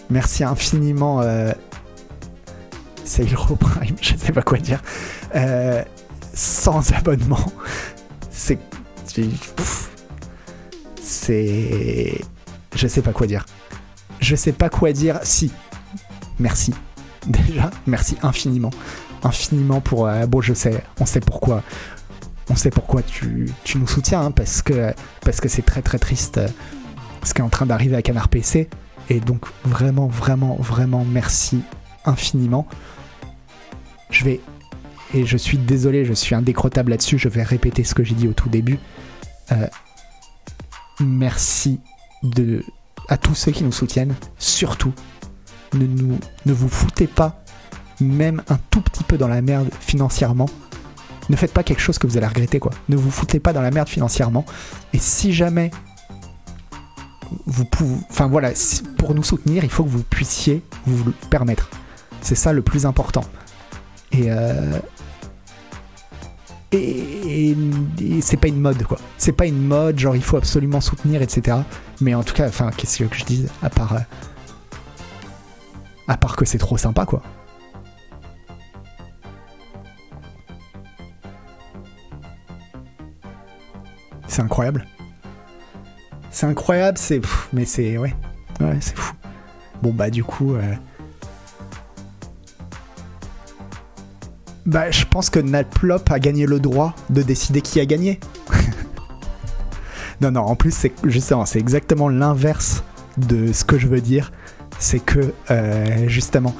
Merci infiniment, euh... Sailor Prime, je sais pas quoi dire. Euh, sans abonnement. C'est. c'est-. Je sais pas quoi dire. Je sais pas quoi dire. Si. Merci. Déjà, merci infiniment. Infiniment pour. euh, bon, je sais, on sait pourquoi. On sait pourquoi tu, tu nous soutiens, hein, parce que parce que c'est très très triste euh, ce qui est en train d'arriver à Canard PC. Et donc, vraiment, vraiment, vraiment, merci infiniment. Je vais. Et je suis désolé, je suis indécrottable là-dessus, je vais répéter ce que j'ai dit au tout début. Euh, merci à tous ceux qui nous soutiennent. Surtout, ne, ne vous foutez pas, même un tout petit peu dans la merde financièrement. Ne faites pas quelque chose que vous allez regretter, quoi. Ne vous foutez pas dans la merde financièrement. Et si jamais vous pouvez. Enfin voilà, pour nous soutenir, il faut que vous puissiez vous le permettre. C'est ça le plus important. Et. euh, et, c'est pas une mode quoi. C'est pas une mode, genre il faut absolument soutenir, etc. Mais en tout cas, enfin, qu'est-ce que je dise À part. euh, à part que c'est trop sympa quoi. C'est incroyable. C'est incroyable, c'est. Mais c'est. Ouais. Ouais, c'est fou. Bon, bah, du coup. euh, Bah, je pense que Natplop a gagné le droit de décider qui a gagné. (laughs) non, non, en plus, c'est justement, c'est exactement l'inverse de ce que je veux dire. C'est que, euh, justement,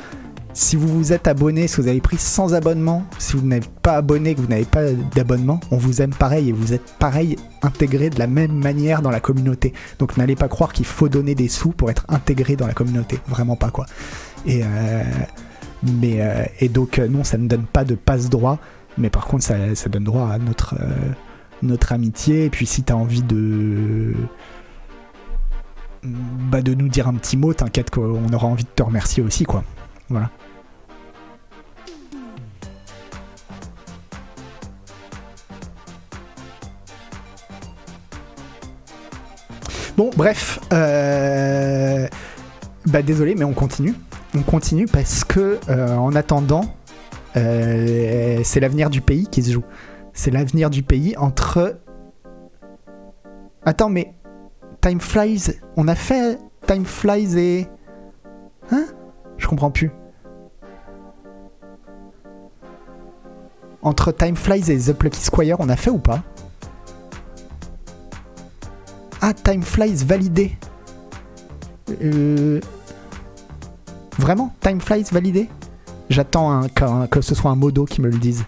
si vous vous êtes abonné, si vous avez pris sans abonnement, si vous n'êtes pas abonné, que vous n'avez pas d'abonnement, on vous aime pareil et vous êtes pareil intégré de la même manière dans la communauté. Donc n'allez pas croire qu'il faut donner des sous pour être intégré dans la communauté. Vraiment pas quoi. Et, euh, mais, euh, et donc euh, non, ça ne donne pas de passe droit, mais par contre ça, ça donne droit à notre, notre amitié. Et puis si tu as envie de bah, de nous dire un petit mot, t'inquiète qu'on aura envie de te remercier aussi, quoi. Voilà. Bon, bref, euh... bah désolé, mais on continue. On continue parce que euh, en attendant, euh, c'est l'avenir du pays qui se joue. C'est l'avenir du pays entre. Attends, mais. Time Flies. On a fait Time Flies et. Hein? Je comprends plus. Entre Time Flies et The Plucky Squire, on a fait ou pas? Ah, Time Flies validé. Euh... Vraiment Time Flies validé? J'attends qu'un- que ce soit un modo qui me le dise.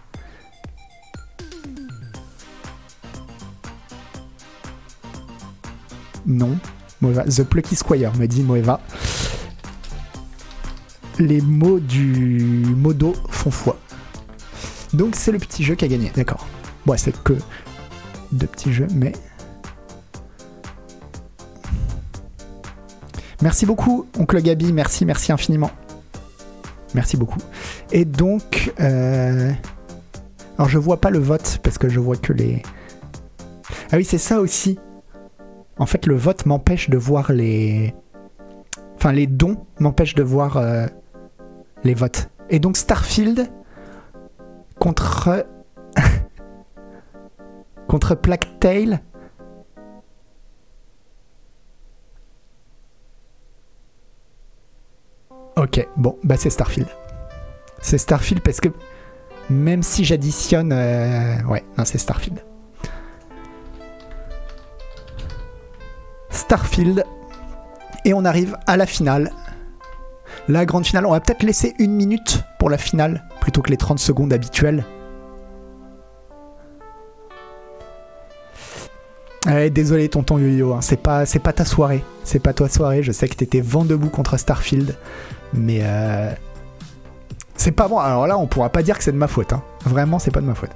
Non. Moeva. The Plucky Squire me dit Moeva. Les mots du modo font foi. Donc c'est le petit jeu qui a gagné, d'accord. Bon, c'est que deux petits jeux, mais. Merci beaucoup, oncle Gabi, merci, merci infiniment. Merci beaucoup. Et donc, euh, alors je vois pas le vote parce que je vois que les. Ah oui, c'est ça aussi. En fait, le vote m'empêche de voir les. Enfin, les dons m'empêchent de voir euh, les votes. Et donc, Starfield contre. (laughs) contre Plague Tale. Ok, bon, bah c'est Starfield. C'est Starfield parce que même si j'additionne. euh, Ouais, non, c'est Starfield. Starfield. Et on arrive à la finale. La grande finale. On va peut-être laisser une minute pour la finale plutôt que les 30 secondes habituelles. Ouais, désolé tonton Yo-Yo, hein, c'est pas, c'est pas ta soirée. C'est pas ta soirée. Je sais que t'étais vent debout contre Starfield. Mais euh, c'est pas bon. Alors là, on pourra pas dire que c'est de ma faute. hein. Vraiment, c'est pas de ma faute.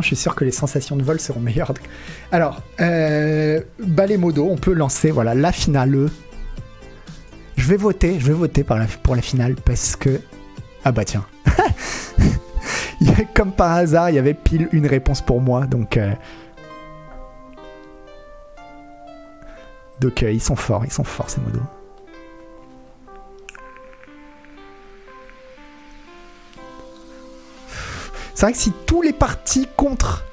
Je suis sûr que les sensations de vol seront meilleures. Alors, euh, modos, on peut lancer voilà la finale. Je vais voter, je vais voter pour la finale parce que ah bah tiens, (laughs) comme par hasard, il y avait pile une réponse pour moi, donc euh, euh, ils sont forts, ils sont forts ces modos. C'est vrai que si tous les partis contre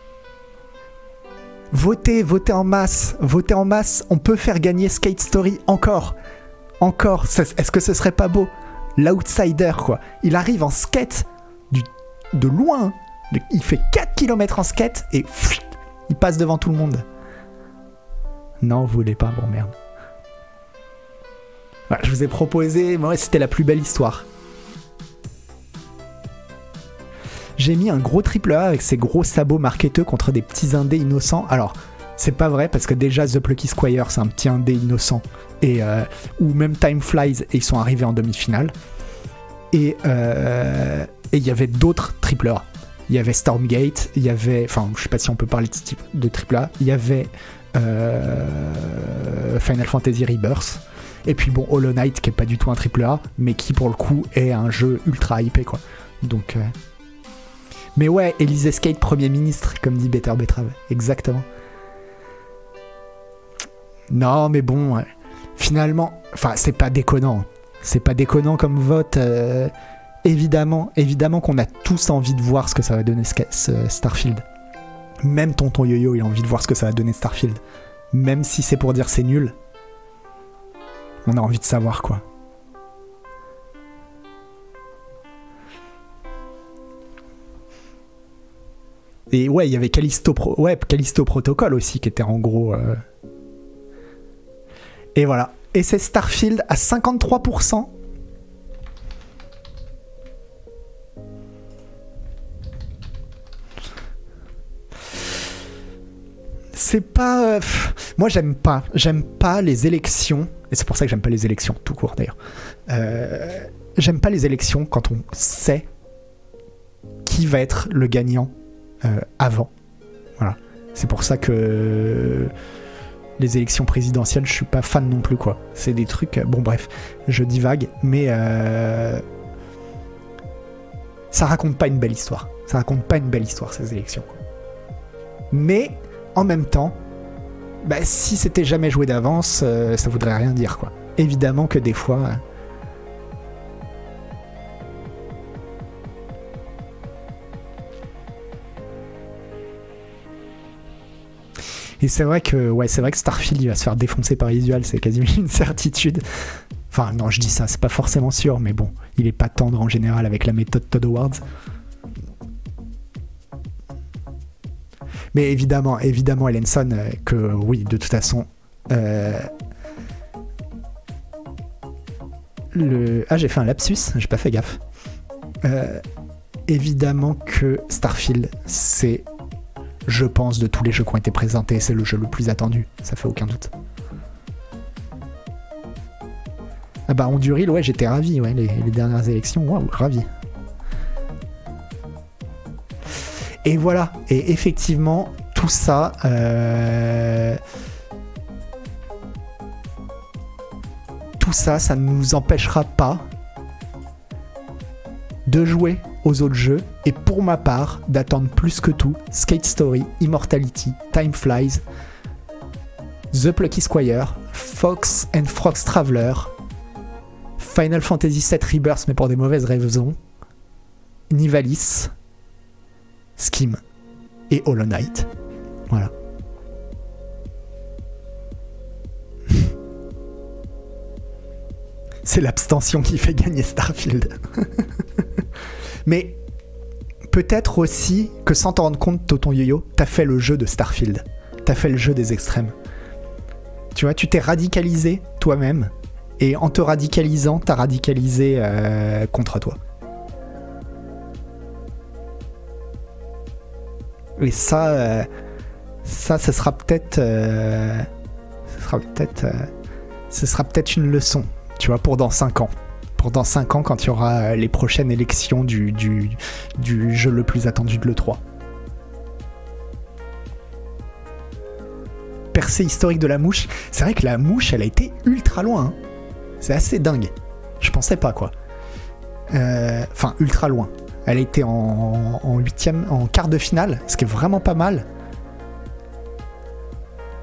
voter, voter en masse, voter en masse, on peut faire gagner Skate Story encore. Encore. Est-ce que ce serait pas beau? L'outsider, quoi. Il arrive en skate de loin. Il fait 4 km en skate et il passe devant tout le monde. Non, vous voulez pas, bon merde. Voilà, je vous ai proposé, ouais, c'était la plus belle histoire. J'ai mis un gros triple A avec ses gros sabots marketeux contre des petits indés innocents. Alors, c'est pas vrai parce que déjà The Plucky Squire c'est un petit indé innocent euh, ou même Time Flies et ils sont arrivés en demi-finale. Et euh, et il y avait d'autres triple A. Il y avait Stormgate, il y avait, enfin je sais pas si on peut parler de triple A. Il y avait euh, Final Fantasy Rebirth. Et puis bon Hollow Knight qui est pas du tout un triple A, mais qui pour le coup est un jeu ultra hypé quoi. Donc mais ouais, Elise Skate, Premier ministre, comme dit Better Betrave. Exactement. Non, mais bon, ouais. finalement, enfin, c'est pas déconnant. C'est pas déconnant comme vote. euh, évidemment, évidemment qu'on a tous envie de voir ce que ça va donner Starfield. Même Tonton Yo-Yo, il a envie de voir ce que ça va donner Starfield. Même si c'est pour dire c'est nul. On a envie de savoir quoi. Et ouais, il y avait Callisto, Pro- Protocol aussi qui était en gros. euh, Et voilà. Et c'est Starfield à 53%. C'est pas. euh, Moi, j'aime pas. J'aime pas les élections. Et c'est pour ça que j'aime pas les élections, tout court d'ailleurs. Euh, J'aime pas les élections quand on sait qui va être le gagnant euh, avant. Voilà. C'est pour ça que les élections présidentielles, je suis pas fan non plus, quoi. C'est des trucs. euh, Bon, bref, je divague, mais euh, ça raconte pas une belle histoire. Ça raconte pas une belle histoire, ces élections. Mais en même temps, bah, si c'était jamais joué d'avance, euh, ça voudrait rien dire, quoi. Évidemment que des fois. Et c'est vrai que ouais, c'est vrai que Starfield il va se faire défoncer par Visual, c'est quasiment (laughs) une certitude. Enfin non, je dis ça, c'est pas forcément sûr, mais bon, il est pas tendre en général avec la méthode Todd Awards. Mais évidemment, évidemment, Ellenson, euh, que oui, de toute façon. euh, le... Ah, j'ai fait un lapsus, j'ai pas fait gaffe. Euh, évidemment que Starfield, c'est, je pense, de tous les jeux qui ont été présentés, c'est le jeu le plus attendu, ça fait aucun doute. Ah bah, Honduril, ouais, j'étais ravi, ouais, les, dernières élections, waouh, ravi. Et voilà, et effectivement, tout ça. euh, Tout ça, ça ne nous empêchera pas de jouer aux autres jeux et pour ma part d'attendre plus que tout Skate Story, Immortality, Time Flies, The Plucky Squire, Fox and Frogs Traveler, Final Fantasy VII Rebirth mais pour des mauvaises raisons, Nivalis, Skim et Hollow Knight. Voilà. (laughs) C'est l'abstention qui fait gagner Starfield. (laughs) Mais peut-être aussi que sans t'en rendre compte, Toton Yo-Yo, t'as fait le jeu de Starfield. T'as fait le jeu des extrêmes. Tu vois, tu t'es radicalisé toi-même. Et en te radicalisant, t'as radicalisé euh, contre toi. Et ça, euh, ça, ce sera peut-être, euh, ce sera peut-être, euh, ce sera peut-être une leçon, tu vois, pour dans 5 ans. Pour dans 5 ans, quand il y aura euh, les prochaines élections du, jeu le plus attendu de l'E3. Percée historique de la mouche. C'est vrai que la mouche, elle a été ultra loin. hein. C'est assez dingue. Je pensais pas, quoi. Euh, Enfin, ultra loin. Elle a été en huitième, en quart de finale, ce qui est vraiment pas mal.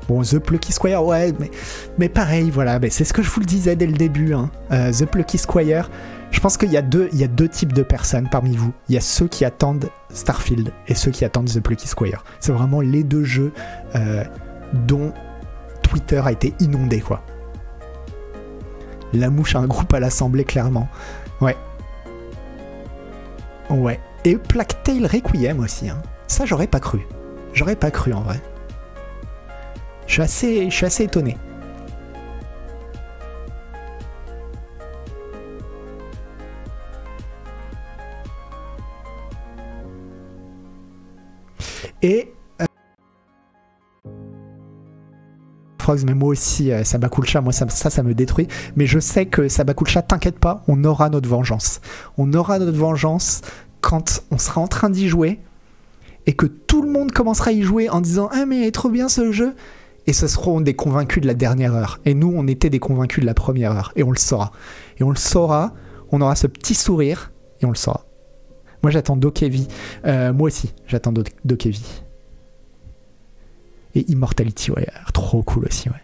Bon, The Plucky Squire, ouais, mais, mais pareil, voilà, mais c'est ce que je vous le disais dès le début. hein. Euh, The Plucky Squire, je pense qu'il y, a deux- y a deux types de personnes parmi vous. Il y a ceux qui attendent Starfield et ceux qui attendent The Plucky Squire. C'est vraiment les deux jeux euh, dont Twitter a été inondé, quoi. La mouche a un groupe à l'Assemblée, clairement. Ouais. Ouais. Et Plague Requiem aussi. hein. Ça, j'aurais pas cru. J'aurais pas cru en vrai. Je suis assez, étonné. Et. euh, mais moi aussi, euh, Sabakulcha, moi ça, ça, ça me détruit. Mais je sais que Sabakulcha, t'inquiète pas, on aura notre vengeance. On aura notre vengeance quand on sera en train d'y jouer et que tout le monde commencera à y jouer en disant Ah, mais il est trop bien ce jeu Et ce seront des convaincus de la dernière heure. Et nous, on était des convaincus de la première heure. Et on le saura. Et on le saura, on aura ce petit sourire et on le saura. Moi, j'attends Dokevi. Euh, moi aussi, j'attends Do- Dokevi. Et Immortality, ouais, trop cool aussi, ouais.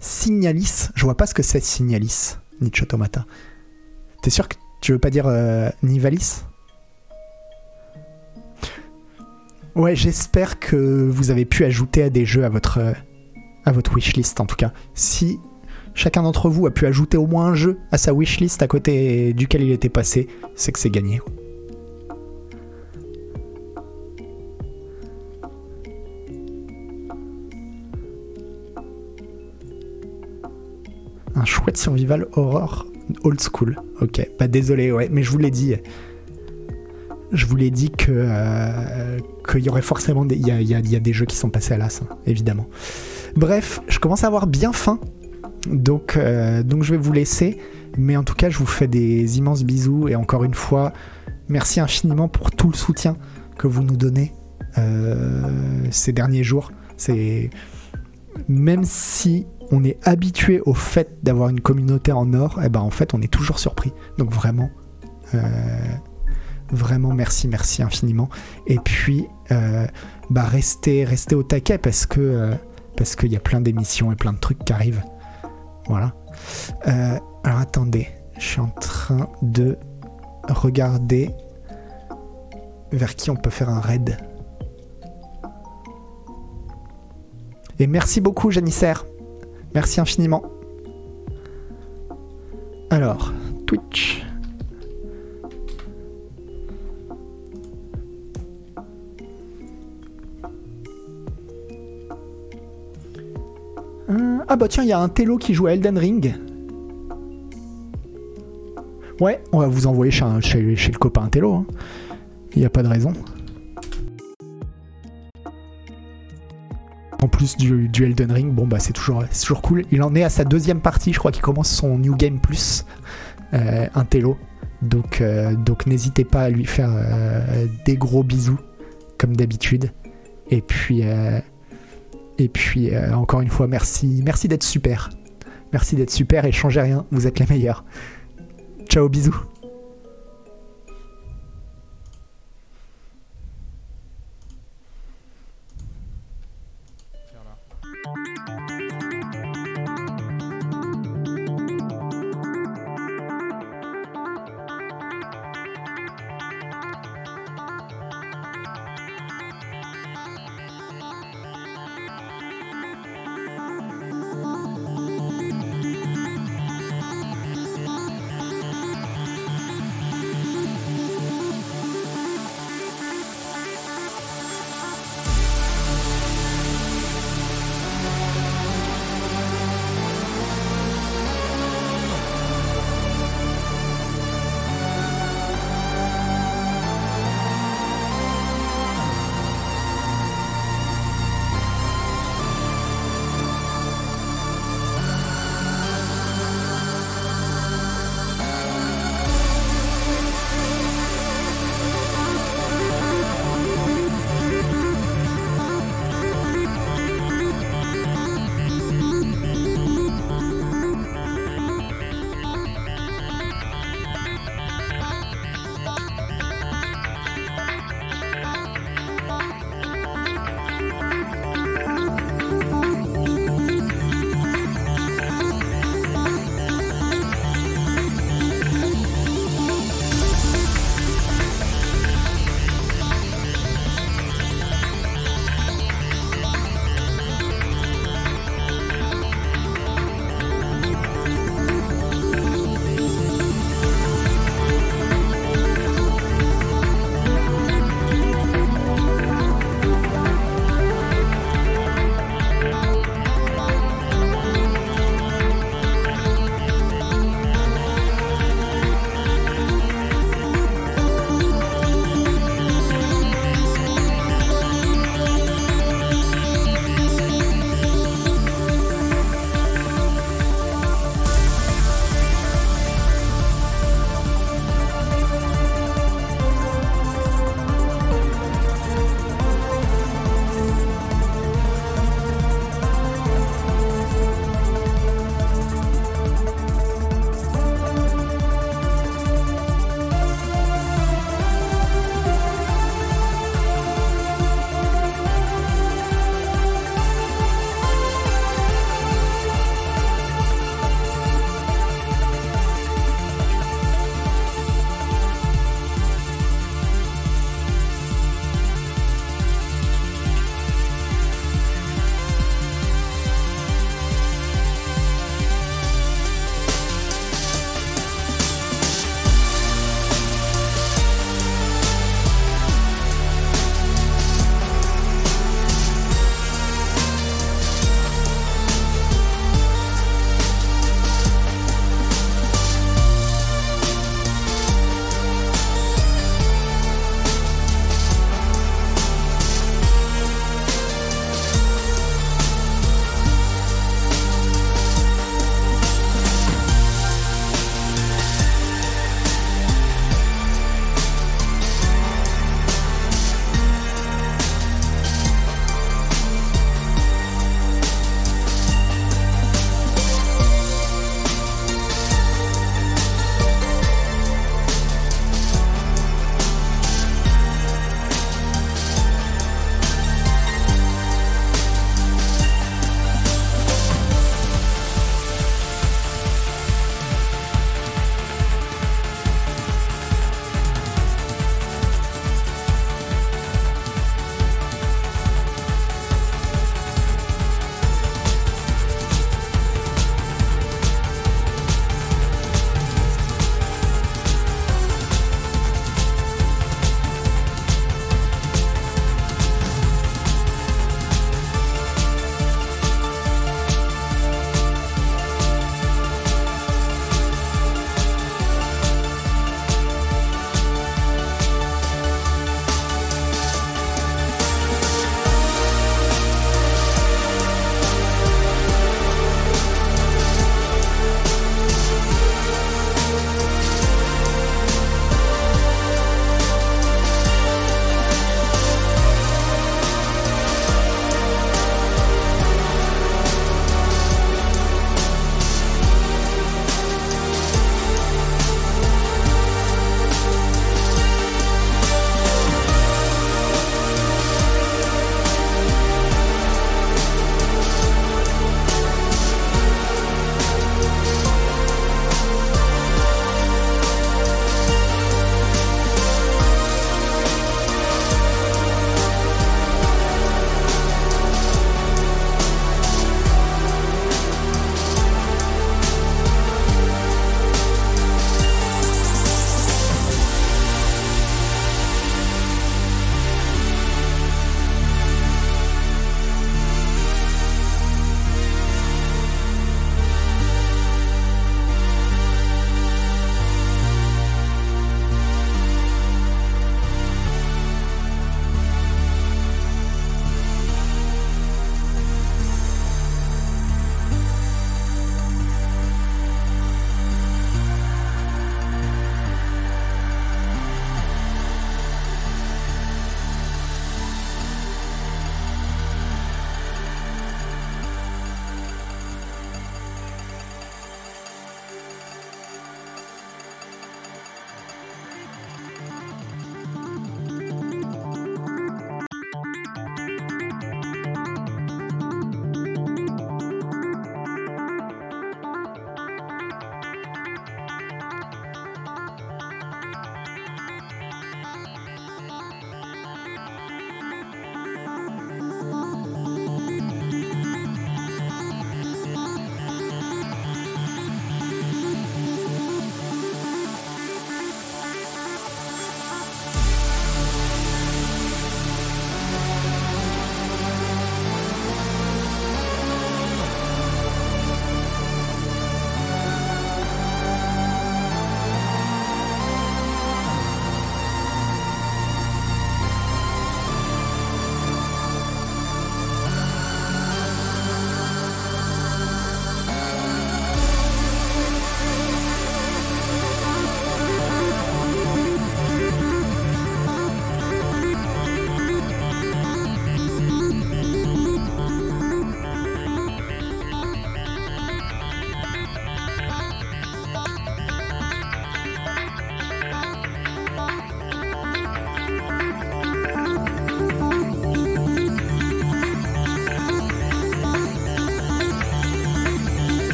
Signalis, je vois pas ce que c'est Signalis, Nicho Automata. T'es sûr que tu veux pas dire euh, Nivalis? Ouais, j'espère que vous avez pu ajouter à des jeux à votre, à votre wishlist en tout cas. Si chacun d'entre vous a pu ajouter au moins un jeu à sa wishlist à côté duquel il était passé, c'est que c'est gagné. Un chouette survival horror old school. Ok, bah désolé, ouais, mais je vous l'ai dit. Je vous l'ai dit que euh, qu'il y aurait forcément des, il y y a- des jeux qui sont passés à l'as, hein, évidemment. Bref, je commence à avoir bien faim, donc euh, donc je vais vous laisser. Mais en tout cas, je vous fais des immenses bisous et encore une fois, merci infiniment pour tout le soutien que vous nous donnez euh, ces derniers jours. C'est même si on est habitué au fait d'avoir une communauté en or, et ben en fait on est toujours surpris. Donc vraiment, vraiment merci, merci infiniment. Et puis, euh, bah restez, restez au taquet parce que euh, parce qu'il y a plein d'émissions et plein de trucs qui arrivent. Voilà. Euh, alors attendez, je suis en train de regarder vers qui on peut faire un raid. Et merci beaucoup, Janissaire. Merci infiniment. Alors, Twitch. Ah bah tiens, il y a un télo qui joue à Elden Ring. Ouais, on va vous envoyer chez, le copain télo. hein. Il n'y a pas de raison. En plus du, du Elden Ring, bon bah c'est toujours, toujours cool. Il en est à sa deuxième partie, je crois qu'il commence son New Game Plus, euh, un télo. Donc, euh, donc n'hésitez pas à lui faire euh, des gros bisous, comme d'habitude. Et puis, et puis euh, encore une fois, merci, merci d'être super. Merci d'être super et changez rien, vous êtes les meilleurs. Ciao, bisous.